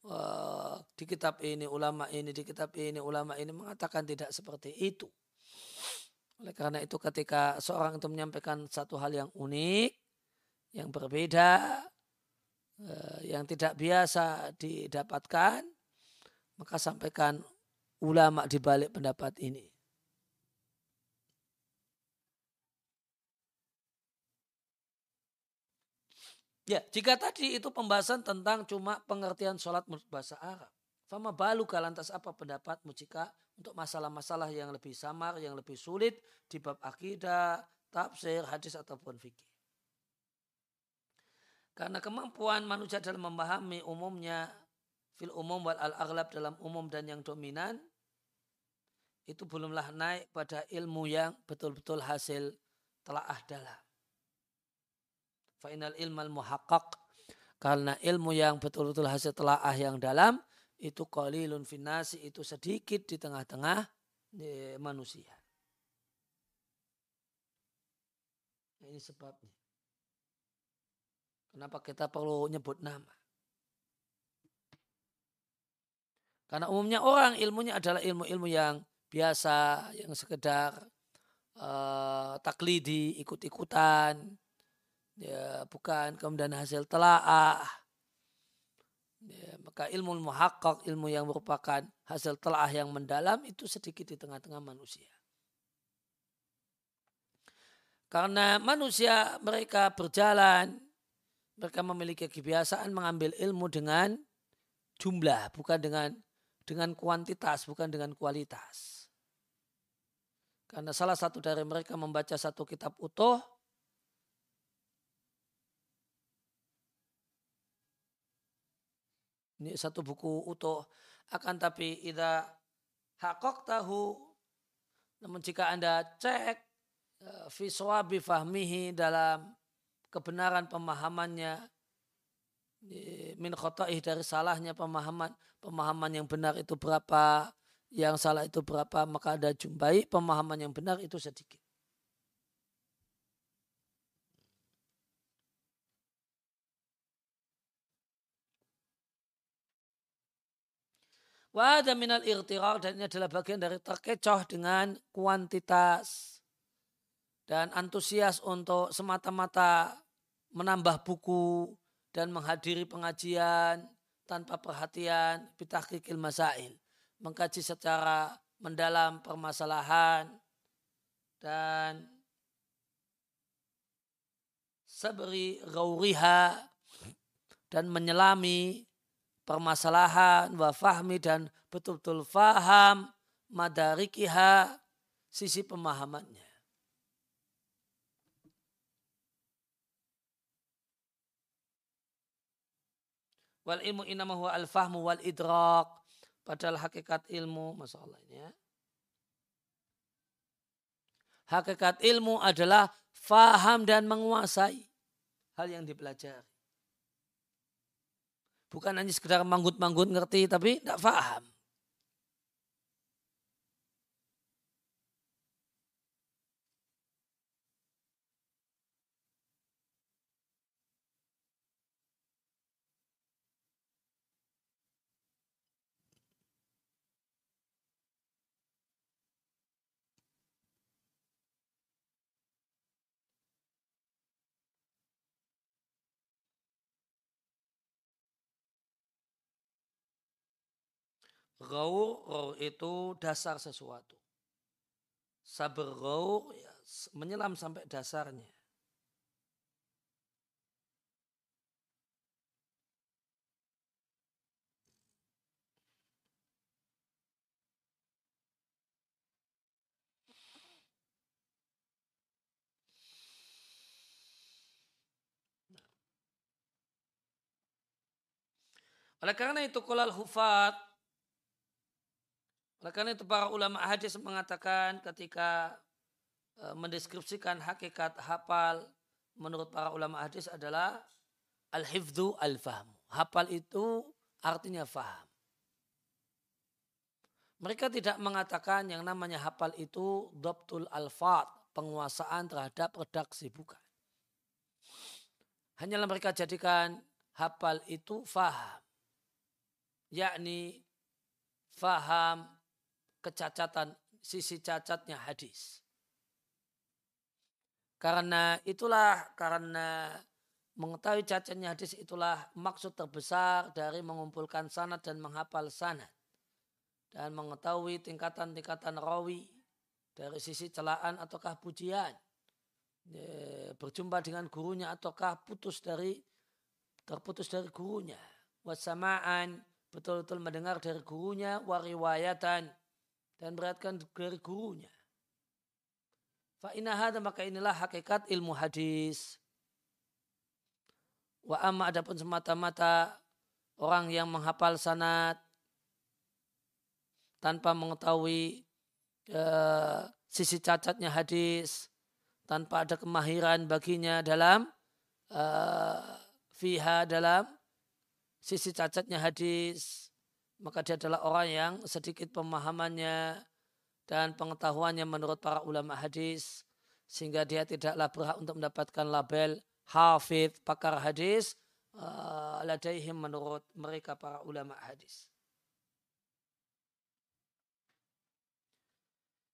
uh, di kitab ini ulama ini di kitab ini ulama ini mengatakan tidak seperti itu oleh karena itu ketika seorang itu menyampaikan satu hal yang unik yang berbeda uh, yang tidak biasa didapatkan maka sampaikan ulama di balik pendapat ini Ya, jika tadi itu pembahasan tentang cuma pengertian sholat menurut bahasa Arab. Fama balu lantas apa pendapatmu jika untuk masalah-masalah yang lebih samar, yang lebih sulit di bab akidah, tafsir, hadis ataupun fikih. Karena kemampuan manusia dalam memahami umumnya fil umum wal al aghlab dalam umum dan yang dominan itu belumlah naik pada ilmu yang betul-betul hasil telaah dalam. Fa'inal ilmal muhaqqaq. Karena ilmu yang betul-betul hasil telaah yang dalam itu qalilun finasi itu sedikit di tengah-tengah e, manusia. Ini sebabnya. Kenapa kita perlu nyebut nama? Karena umumnya orang ilmunya adalah ilmu-ilmu yang biasa, yang sekedar uh, taklidi, ikut-ikutan, ya bukan kemudian hasil telaah ya, maka ilmu muhakkak ilmu yang merupakan hasil telaah yang mendalam itu sedikit di tengah-tengah manusia. Karena manusia mereka berjalan mereka memiliki kebiasaan mengambil ilmu dengan jumlah bukan dengan dengan kuantitas bukan dengan kualitas. Karena salah satu dari mereka membaca satu kitab utuh Ini satu buku utuh. Akan tapi ida hakok tahu. Namun jika anda cek viswabi e, fahmihi dalam kebenaran pemahamannya min khotoih dari salahnya pemahaman pemahaman yang benar itu berapa yang salah itu berapa maka ada jumpai pemahaman yang benar itu sedikit Wada minal irtirar dan ini adalah bagian dari terkecoh dengan kuantitas dan antusias untuk semata-mata menambah buku dan menghadiri pengajian tanpa perhatian bitahqiqil masail mengkaji secara mendalam permasalahan dan sabri gauriha dan menyelami permasalahan wa fahmi dan betul-betul faham madarikiha sisi pemahamannya. Wal ilmu inama huwa al fahmu wal idrak. Padahal hakikat ilmu, masalahnya. Hakikat ilmu adalah faham dan menguasai hal yang dipelajari. Bukan hanya sekedar manggut-manggut ngerti tapi tidak paham. Gaur, itu dasar sesuatu. Sabar gaur ya, menyelam sampai dasarnya. Oleh karena itu kulal hufat oleh karena itu para ulama hadis mengatakan ketika e, mendeskripsikan hakikat hafal menurut para ulama hadis adalah al-hifdhu al-fahmu. Hafal itu artinya faham. Mereka tidak mengatakan yang namanya hafal itu dobtul al-fat, penguasaan terhadap redaksi, bukan. Hanyalah mereka jadikan hafal itu faham. Yakni faham kecacatan, sisi cacatnya hadis. Karena itulah, karena mengetahui cacatnya hadis itulah maksud terbesar dari mengumpulkan sanad dan menghafal sanad. Dan mengetahui tingkatan-tingkatan rawi dari sisi celaan ataukah pujian. Berjumpa dengan gurunya ataukah putus dari terputus dari gurunya. Wasamaan betul-betul mendengar dari gurunya wariwayatan dan beratkan dari gurunya. Fa'inahada maka inilah hakikat ilmu hadis. Wa amma adapun semata-mata orang yang menghafal sanat tanpa mengetahui uh, sisi cacatnya hadis, tanpa ada kemahiran baginya dalam uh, fiha dalam sisi cacatnya hadis, maka dia adalah orang yang sedikit pemahamannya dan pengetahuannya menurut para ulama hadis sehingga dia tidaklah berhak untuk mendapatkan label hafid pakar hadis uh, ladaihim menurut mereka para ulama hadis.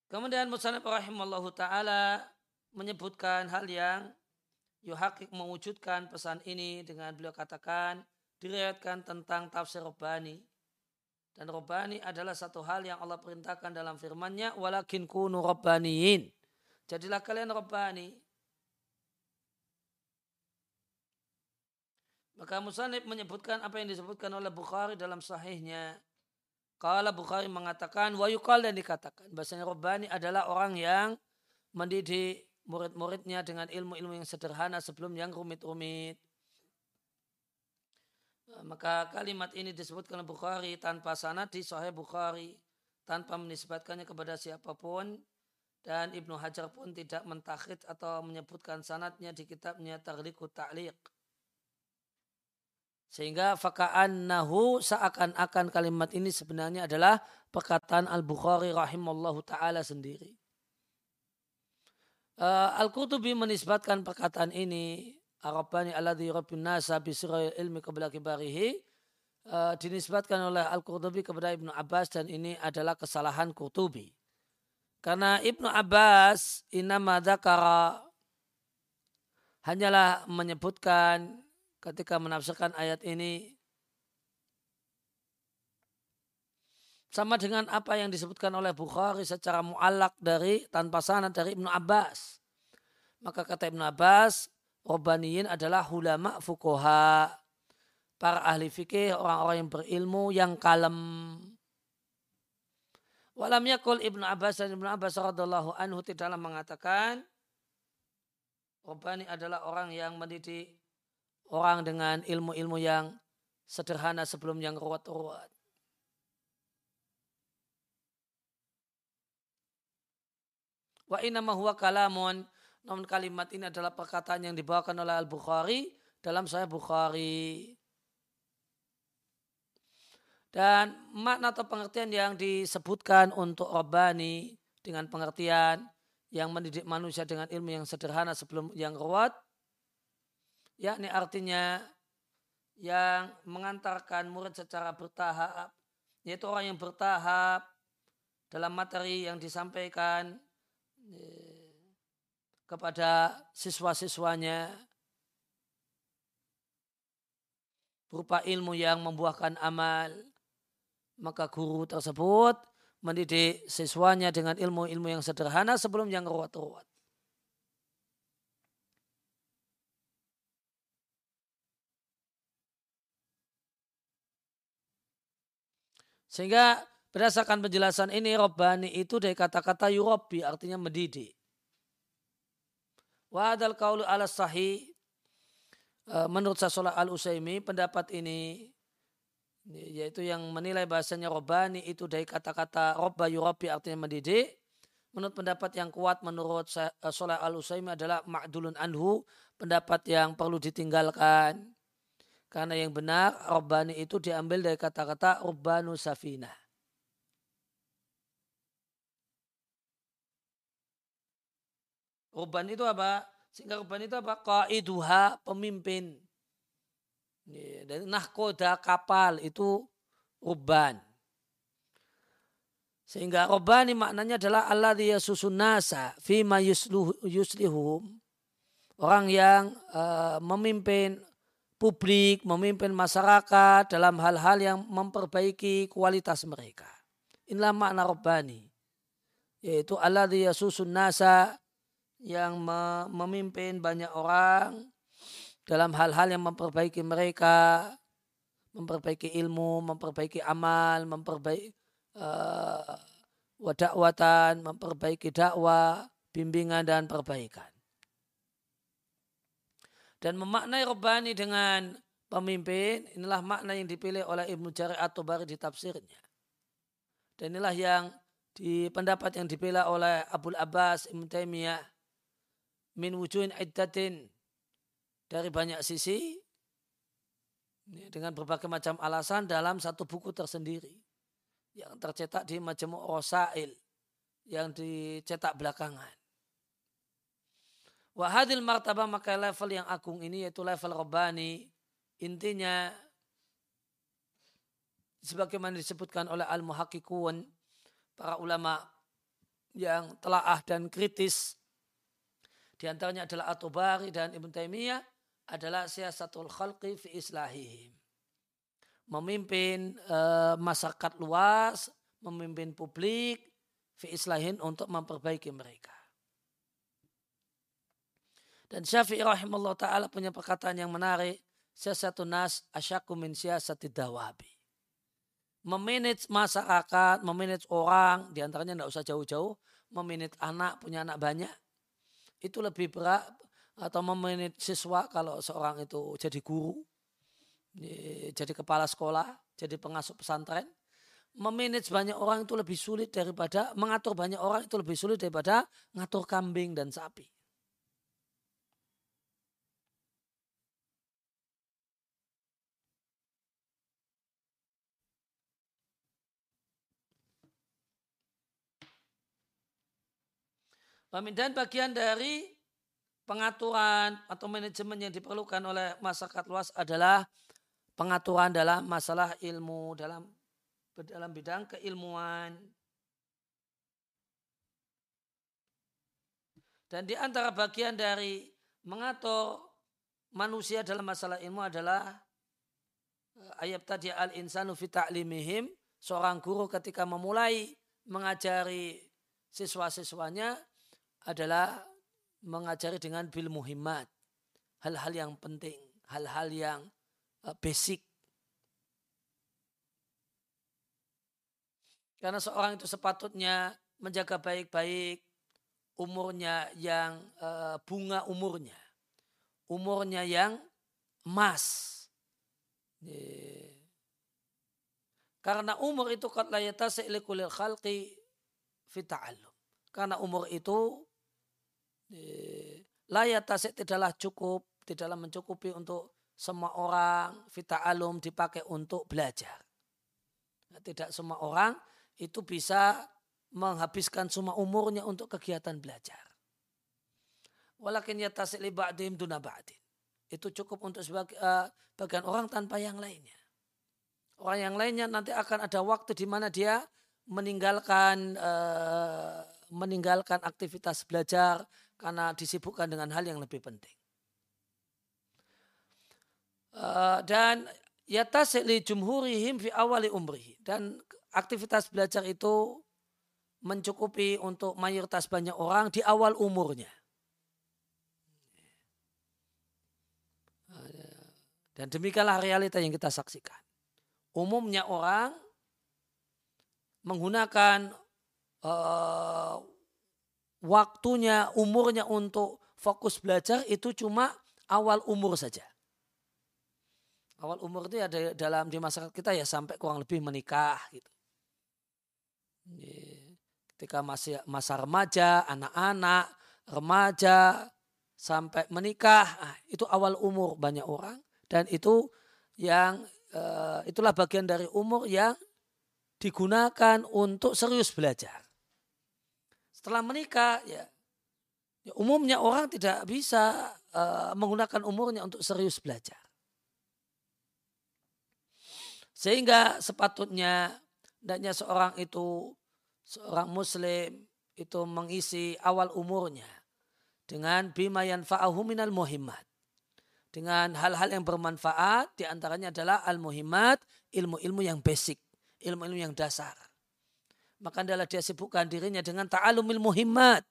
Kemudian Musanib rahimallahu taala menyebutkan hal yang yuhakik mewujudkan pesan ini dengan beliau katakan diriwayatkan tentang tafsir Rabbani dan robani adalah satu hal yang Allah perintahkan dalam firman-Nya, walakin kunu robbaniyin. Jadilah kalian robbani. Maka Musanib menyebutkan apa yang disebutkan oleh Bukhari dalam sahihnya. Kala Bukhari mengatakan, wa yukal dan dikatakan. Bahasanya robbani adalah orang yang mendidik murid-muridnya dengan ilmu-ilmu yang sederhana sebelum yang rumit-rumit. Maka kalimat ini disebutkan Bukhari tanpa sanad di Sahih Bukhari tanpa menisbatkannya kepada siapa pun dan Ibnu Hajar pun tidak mentakhid atau menyebutkan sanadnya di kitabnya Taghliqut Ta'liq. Sehingga faka'annahu seakan-akan kalimat ini sebenarnya adalah perkataan Al-Bukhari rahimallahu ta'ala sendiri. Uh, Al-Qurtubi menisbatkan perkataan ini Arabani alladhi rabbin nasa bisirayil ilmi qabla kibarihi uh, dinisbatkan oleh Al-Qurtubi kepada Ibnu Abbas dan ini adalah kesalahan Qurtubi. Karena Ibnu Abbas inama dzakara hanyalah menyebutkan ketika menafsirkan ayat ini sama dengan apa yang disebutkan oleh Bukhari secara muallak dari tanpa sanad dari Ibnu Abbas. Maka kata Ibnu Abbas, Robaniyin adalah ulama fukoha. Para ahli fikih, orang-orang yang berilmu, yang kalem. Walam yakul Ibnu Abbas dan Ibnu Abbas radhiallahu anhu tidaklah mengatakan Robani adalah orang yang mendidik orang dengan ilmu-ilmu yang sederhana sebelum yang ruwet-ruwet. Wa inama huwa kalamun namun kalimat ini adalah perkataan yang dibawakan oleh Al-Bukhari dalam Sahih Bukhari. Dan makna atau pengertian yang disebutkan untuk Rabbani dengan pengertian yang mendidik manusia dengan ilmu yang sederhana sebelum yang ruwet, yakni artinya yang mengantarkan murid secara bertahap, yaitu orang yang bertahap dalam materi yang disampaikan, kepada siswa-siswanya berupa ilmu yang membuahkan amal maka guru tersebut mendidik siswanya dengan ilmu-ilmu yang sederhana sebelum yang ruwet-ruwet. Sehingga berdasarkan penjelasan ini Robbani itu dari kata-kata yurobi artinya mendidik. Wadal kaulu ala sahih e, menurut Sasolah al Usaimi pendapat ini yaitu yang menilai bahasanya Robbani itu dari kata-kata Robba yurobi artinya mendidik. Menurut pendapat yang kuat menurut Sasolah al Usaimi adalah ma'dulun anhu pendapat yang perlu ditinggalkan karena yang benar Rabbani itu diambil dari kata-kata Rabbanu Safina. Rubban itu apa? Sehingga Rubban itu apa? Qaiduha pemimpin. Dan nahkoda kapal itu Rubban. Sehingga Rabbani maknanya adalah Allah dia susun nasa fima yuslihum. Orang yang uh, memimpin publik, memimpin masyarakat dalam hal-hal yang memperbaiki kualitas mereka. Inilah makna Rabbani. Yaitu Allah susun nasa yang memimpin banyak orang dalam hal-hal yang memperbaiki mereka, memperbaiki ilmu, memperbaiki amal, memperbaiki uh, wadakwatan, memperbaiki dakwah, bimbingan dan perbaikan dan memaknai Rabbani dengan pemimpin inilah makna yang dipilih oleh Ibnu Jarir atau Bari di tafsirnya. Dan inilah yang di pendapat yang dipilih oleh Abu Abbas Ibnu Taimiyah min wujuhin iddatin dari banyak sisi dengan berbagai macam alasan dalam satu buku tersendiri yang tercetak di Majmu' Rosail yang dicetak belakangan. Wahadil martabah maka level yang agung ini yaitu level Rabbani. Intinya sebagaimana disebutkan oleh al-muhakkikun para ulama yang telaah dan kritis di antaranya adalah At-Tubari dan Ibn Taimiyah adalah siasatul khalqi fi islahihim. Memimpin e, masyarakat luas, memimpin publik fi islahin untuk memperbaiki mereka. Dan Syafi'i rahimahullah ta'ala punya perkataan yang menarik. Siasatun nas asyaku min siasati dawabi. Memanage masyarakat, memanage orang, di antaranya tidak usah jauh-jauh, memanage anak, punya anak banyak. Itu lebih berat atau memanage siswa kalau seorang itu jadi guru, jadi kepala sekolah, jadi pengasuh pesantren. Memanage banyak orang itu lebih sulit daripada mengatur banyak orang itu lebih sulit daripada ngatur kambing dan sapi. Dan bagian dari pengaturan atau manajemen yang diperlukan oleh masyarakat luas adalah pengaturan dalam masalah ilmu dalam dalam bidang keilmuan. Dan di antara bagian dari mengatur manusia dalam masalah ilmu adalah eh, ayat tadi al insanu fi ta'limihim seorang guru ketika memulai mengajari siswa-siswanya adalah mengajari dengan bil muhimmat. Hal-hal yang penting, hal-hal yang uh, basic. Karena seorang itu sepatutnya menjaga baik-baik umurnya yang uh, bunga umurnya. Umurnya yang emas. Karena umur itu kot layatasi likulil khalqi fita'alum. Karena umur itu layak tasik tidaklah cukup, tidaklah mencukupi untuk semua orang vita alum dipakai untuk belajar. Nah, tidak semua orang itu bisa menghabiskan semua umurnya untuk kegiatan belajar. Walakin ya tasik li ba'dim duna. Itu cukup untuk sebagai uh, bagian orang tanpa yang lainnya. Orang yang lainnya nanti akan ada waktu di mana dia meninggalkan uh, meninggalkan aktivitas belajar karena disibukkan dengan hal yang lebih penting. Uh, dan yatasili jumhurihim fi awali umrihi dan aktivitas belajar itu mencukupi untuk mayoritas banyak orang di awal umurnya. Dan demikianlah realita yang kita saksikan. Umumnya orang menggunakan uh, waktunya, umurnya untuk fokus belajar itu cuma awal umur saja. Awal umur itu ya dalam di masyarakat kita ya sampai kurang lebih menikah gitu. Ketika masih masa remaja, anak-anak, remaja sampai menikah, ah, itu awal umur banyak orang dan itu yang uh, itulah bagian dari umur yang digunakan untuk serius belajar. Setelah menikah ya, ya umumnya orang tidak bisa uh, menggunakan umurnya untuk serius belajar. Sehingga sepatutnya hendaknya seorang itu seorang muslim itu mengisi awal umurnya dengan bima yanfa'ahu minal muhimmat dengan hal-hal yang bermanfaat di antaranya adalah al-muhimmat, ilmu-ilmu yang basic, ilmu-ilmu yang dasar. Maka adalah dia sibukkan dirinya dengan ta'alumil muhimmat.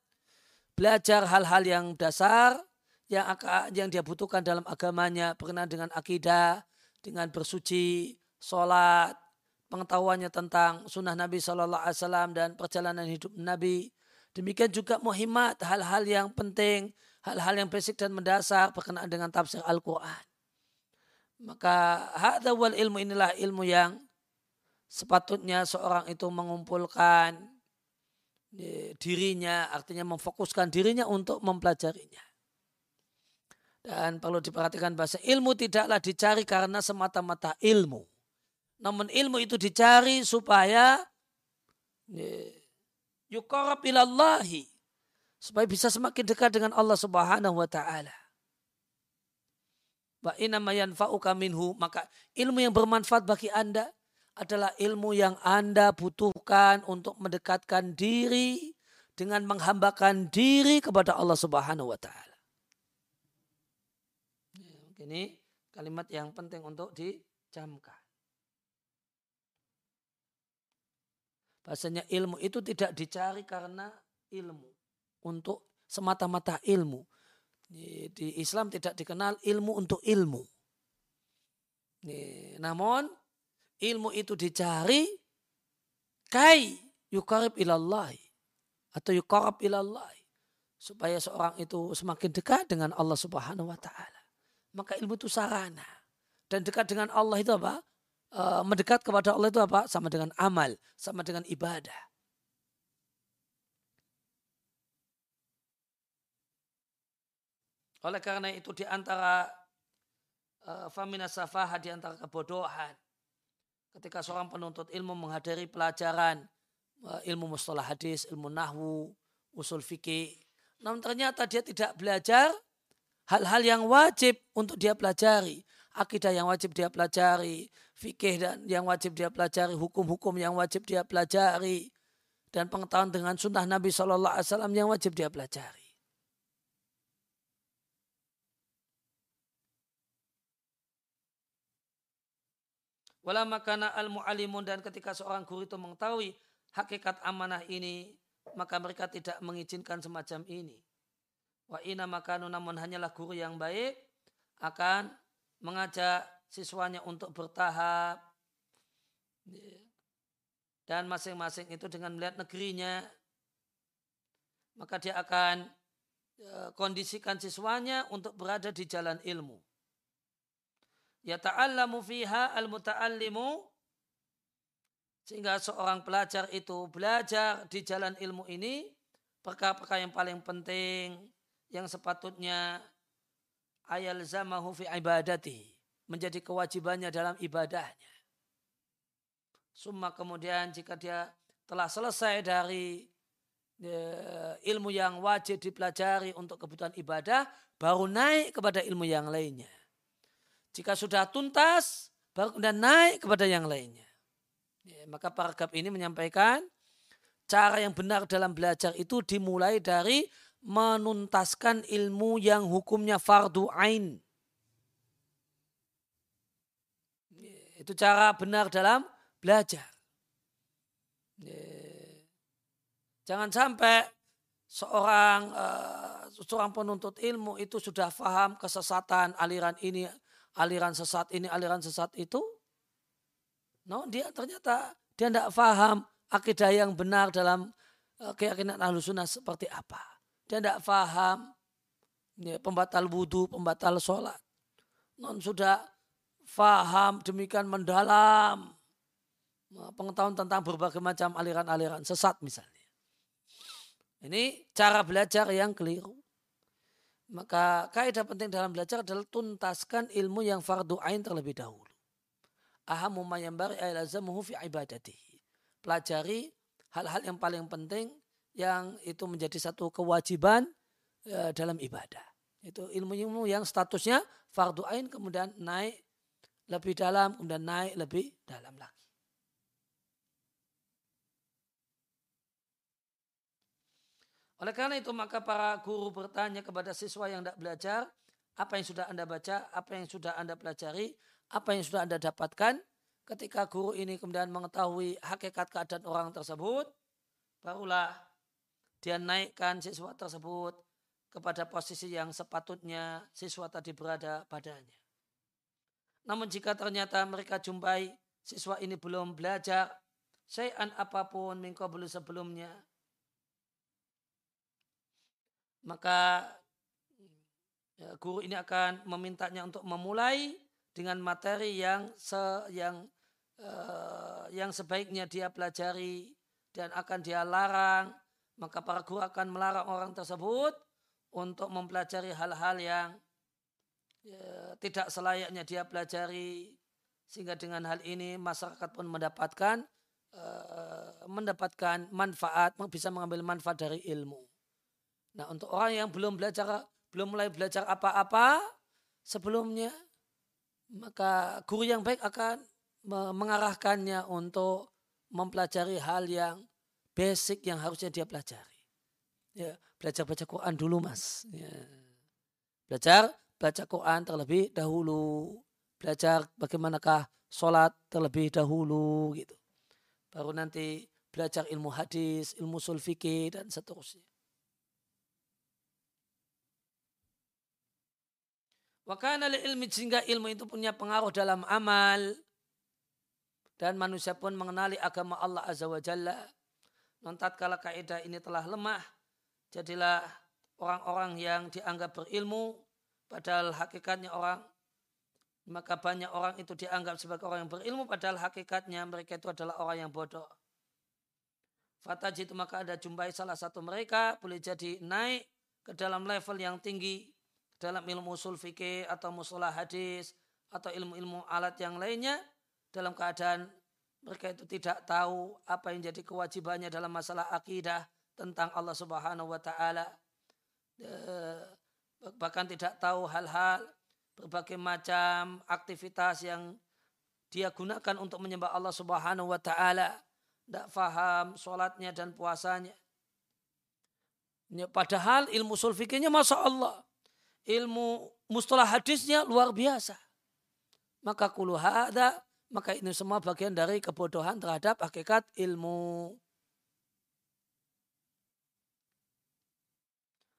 Belajar hal-hal yang dasar yang yang dia butuhkan dalam agamanya berkenaan dengan akidah, dengan bersuci, sholat, pengetahuannya tentang sunnah Nabi Shallallahu Alaihi Wasallam dan perjalanan hidup Nabi. Demikian juga muhimmat hal-hal yang penting hal-hal yang basic dan mendasar berkenaan dengan tafsir Al-Quran. Maka hadha wal ilmu inilah ilmu yang sepatutnya seorang itu mengumpulkan dirinya, artinya memfokuskan dirinya untuk mempelajarinya. Dan perlu diperhatikan bahasa ilmu tidaklah dicari karena semata-mata ilmu. Namun ilmu itu dicari supaya yukorab ilallahi supaya bisa semakin dekat dengan Allah Subhanahu wa taala. Wa inna yanfa'uka minhu maka ilmu yang bermanfaat bagi Anda adalah ilmu yang Anda butuhkan untuk mendekatkan diri dengan menghambakan diri kepada Allah Subhanahu wa taala. Ini kalimat yang penting untuk dicamkan. Bahasanya ilmu itu tidak dicari karena ilmu untuk semata-mata ilmu. Di Islam tidak dikenal ilmu untuk ilmu. Namun ilmu itu dicari kai yukarib ilallahi atau yukarab ilallahi supaya seorang itu semakin dekat dengan Allah Subhanahu wa taala. Maka ilmu itu sarana. Dan dekat dengan Allah itu apa? E, mendekat kepada Allah itu apa? Sama dengan amal, sama dengan ibadah. Oleh karena itu di antara uh, famina safaha di antara kebodohan ketika seorang penuntut ilmu menghadiri pelajaran uh, ilmu mustalah hadis, ilmu nahwu, usul fikih, namun ternyata dia tidak belajar hal-hal yang wajib untuk dia pelajari, akidah yang wajib dia pelajari, fikih dan yang wajib dia pelajari, hukum-hukum yang wajib dia pelajari, dan pengetahuan dengan sunnah Nabi Shallallahu Alaihi Wasallam yang wajib dia pelajari. Wala makana al mu'alimun dan ketika seorang guru itu mengetahui hakikat amanah ini, maka mereka tidak mengizinkan semacam ini. Wa ina makanu namun hanyalah guru yang baik akan mengajak siswanya untuk bertahap dan masing-masing itu dengan melihat negerinya maka dia akan e, kondisikan siswanya untuk berada di jalan ilmu yata'allamu fiha al-muta'allimu sehingga seorang pelajar itu belajar di jalan ilmu ini perkara-perkara yang paling penting yang sepatutnya ayal zamahu fi ibadati menjadi kewajibannya dalam ibadahnya. Summa kemudian jika dia telah selesai dari e, ilmu yang wajib dipelajari untuk kebutuhan ibadah, baru naik kepada ilmu yang lainnya. Jika sudah tuntas, baru kemudian naik kepada yang lainnya. Ya, maka paragraf ini menyampaikan cara yang benar dalam belajar itu dimulai dari menuntaskan ilmu yang hukumnya fardu ain. Ya, Itu cara benar dalam belajar. Jangan sampai seorang uh, seorang penuntut ilmu itu sudah faham kesesatan aliran ini, aliran sesat ini, aliran sesat itu. No, dia ternyata dia tidak faham akidah yang benar dalam uh, keyakinan ahlu sunnah seperti apa. Dia tidak faham ya, pembatal wudhu, pembatal sholat. Non sudah faham demikian mendalam pengetahuan tentang berbagai macam aliran-aliran sesat misalnya. Ini cara belajar yang keliru. Maka kaidah penting dalam belajar adalah tuntaskan ilmu yang fardu ain terlebih dahulu. Ahamu mayambari ailazamuhu fi ibadatihi. Pelajari hal-hal yang paling penting yang itu menjadi satu kewajiban e, dalam ibadah. Itu ilmu-ilmu yang statusnya fardu ain kemudian naik lebih dalam, kemudian naik lebih dalam lagi. Oleh karena itu maka para guru bertanya kepada siswa yang tidak belajar, apa yang sudah Anda baca, apa yang sudah Anda pelajari, apa yang sudah Anda dapatkan. Ketika guru ini kemudian mengetahui hakikat keadaan orang tersebut, barulah dia naikkan siswa tersebut kepada posisi yang sepatutnya siswa tadi berada padanya. Namun jika ternyata mereka jumpai siswa ini belum belajar, sayan apa pun mingkobulu sebelumnya, maka ya, guru ini akan memintanya untuk memulai dengan materi yang se, yang uh, yang sebaiknya dia pelajari dan akan dia larang maka para guru akan melarang orang tersebut untuk mempelajari hal-hal yang ya, tidak selayaknya dia pelajari sehingga dengan hal ini masyarakat pun mendapatkan uh, mendapatkan manfaat bisa mengambil manfaat dari ilmu. Nah untuk orang yang belum belajar, belum mulai belajar apa-apa sebelumnya, maka guru yang baik akan mengarahkannya untuk mempelajari hal yang basic yang harusnya dia pelajari. Ya, belajar baca Quran dulu mas. Ya. Belajar baca Quran terlebih dahulu. Belajar bagaimanakah sholat terlebih dahulu gitu. Baru nanti belajar ilmu hadis, ilmu sulfiki dan seterusnya. Wakana ilmi sehingga ilmu itu punya pengaruh dalam amal dan manusia pun mengenali agama Allah Azza wa Jalla. Nontat kala kaidah ini telah lemah, jadilah orang-orang yang dianggap berilmu, padahal hakikatnya orang maka banyak orang itu dianggap sebagai orang yang berilmu, padahal hakikatnya mereka itu adalah orang yang bodoh. Fatajid maka ada jumpai salah satu mereka boleh jadi naik ke dalam level yang tinggi dalam ilmu usul fikih atau musola hadis atau ilmu-ilmu alat yang lainnya dalam keadaan mereka itu tidak tahu apa yang jadi kewajibannya dalam masalah akidah tentang Allah Subhanahu wa taala. Bahkan tidak tahu hal-hal berbagai macam aktivitas yang dia gunakan untuk menyembah Allah Subhanahu wa taala. Tidak faham sholatnya dan puasanya. Padahal ilmu sulfiknya masya Allah ilmu mustalah hadisnya luar biasa. Maka kulu ada, maka ini semua bagian dari kebodohan terhadap hakikat ilmu.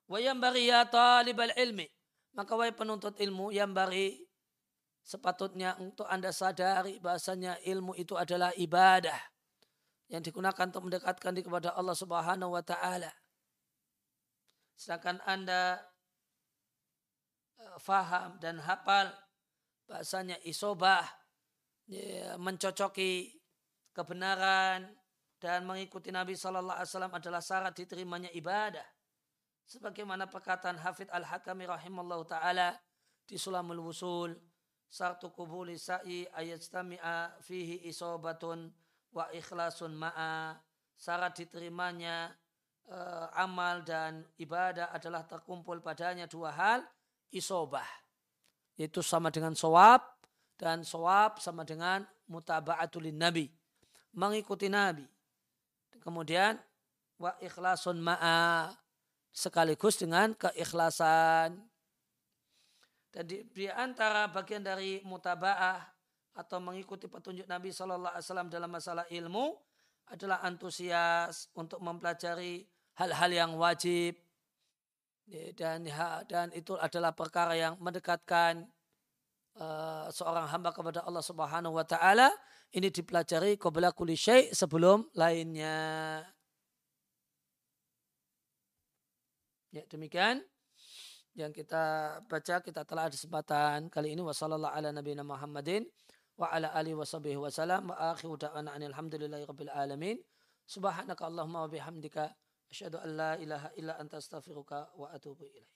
Wayam bari ya talibal ilmi. Maka wahai penuntut ilmu yang bari sepatutnya untuk anda sadari bahasanya ilmu itu adalah ibadah yang digunakan untuk mendekatkan diri kepada Allah Subhanahu wa taala. Sedangkan anda faham dan hafal bahasanya isobah ya, mencocoki kebenaran dan mengikuti Nabi Shallallahu Alaihi Wasallam adalah syarat diterimanya ibadah. Sebagaimana perkataan Hafid Al Hakami rahimahullah taala di Sulamul Wusul satu kubuli sa'i ayat stami'a fihi isobatun wa ikhlasun ma'a syarat diterimanya uh, amal dan ibadah adalah terkumpul padanya dua hal isobah. Itu sama dengan sowab dan sowab sama dengan mutaba'atulin nabi. Mengikuti nabi. Kemudian wa ikhlasun ma'a sekaligus dengan keikhlasan. Dan di, di antara bagian dari mutaba'ah atau mengikuti petunjuk Nabi Shallallahu Alaihi Wasallam dalam masalah ilmu adalah antusias untuk mempelajari hal-hal yang wajib dan dan itu adalah perkara yang mendekatkan uh, seorang hamba kepada Allah Subhanahu wa taala. Ini dipelajari qabla kulli syai sebelum lainnya. Ya, demikian yang kita baca kita telah ada kesempatan kali ini. Wasallallahu ala nabiyina Muhammadin wa ala alihi wasallam wa akhiru da'wana alhamdulillahi rabbil alamin. Subhanaka allahumma wa bihamdika asyhadu an la ilaha illa anta astaghfiruka wa atubu ilaik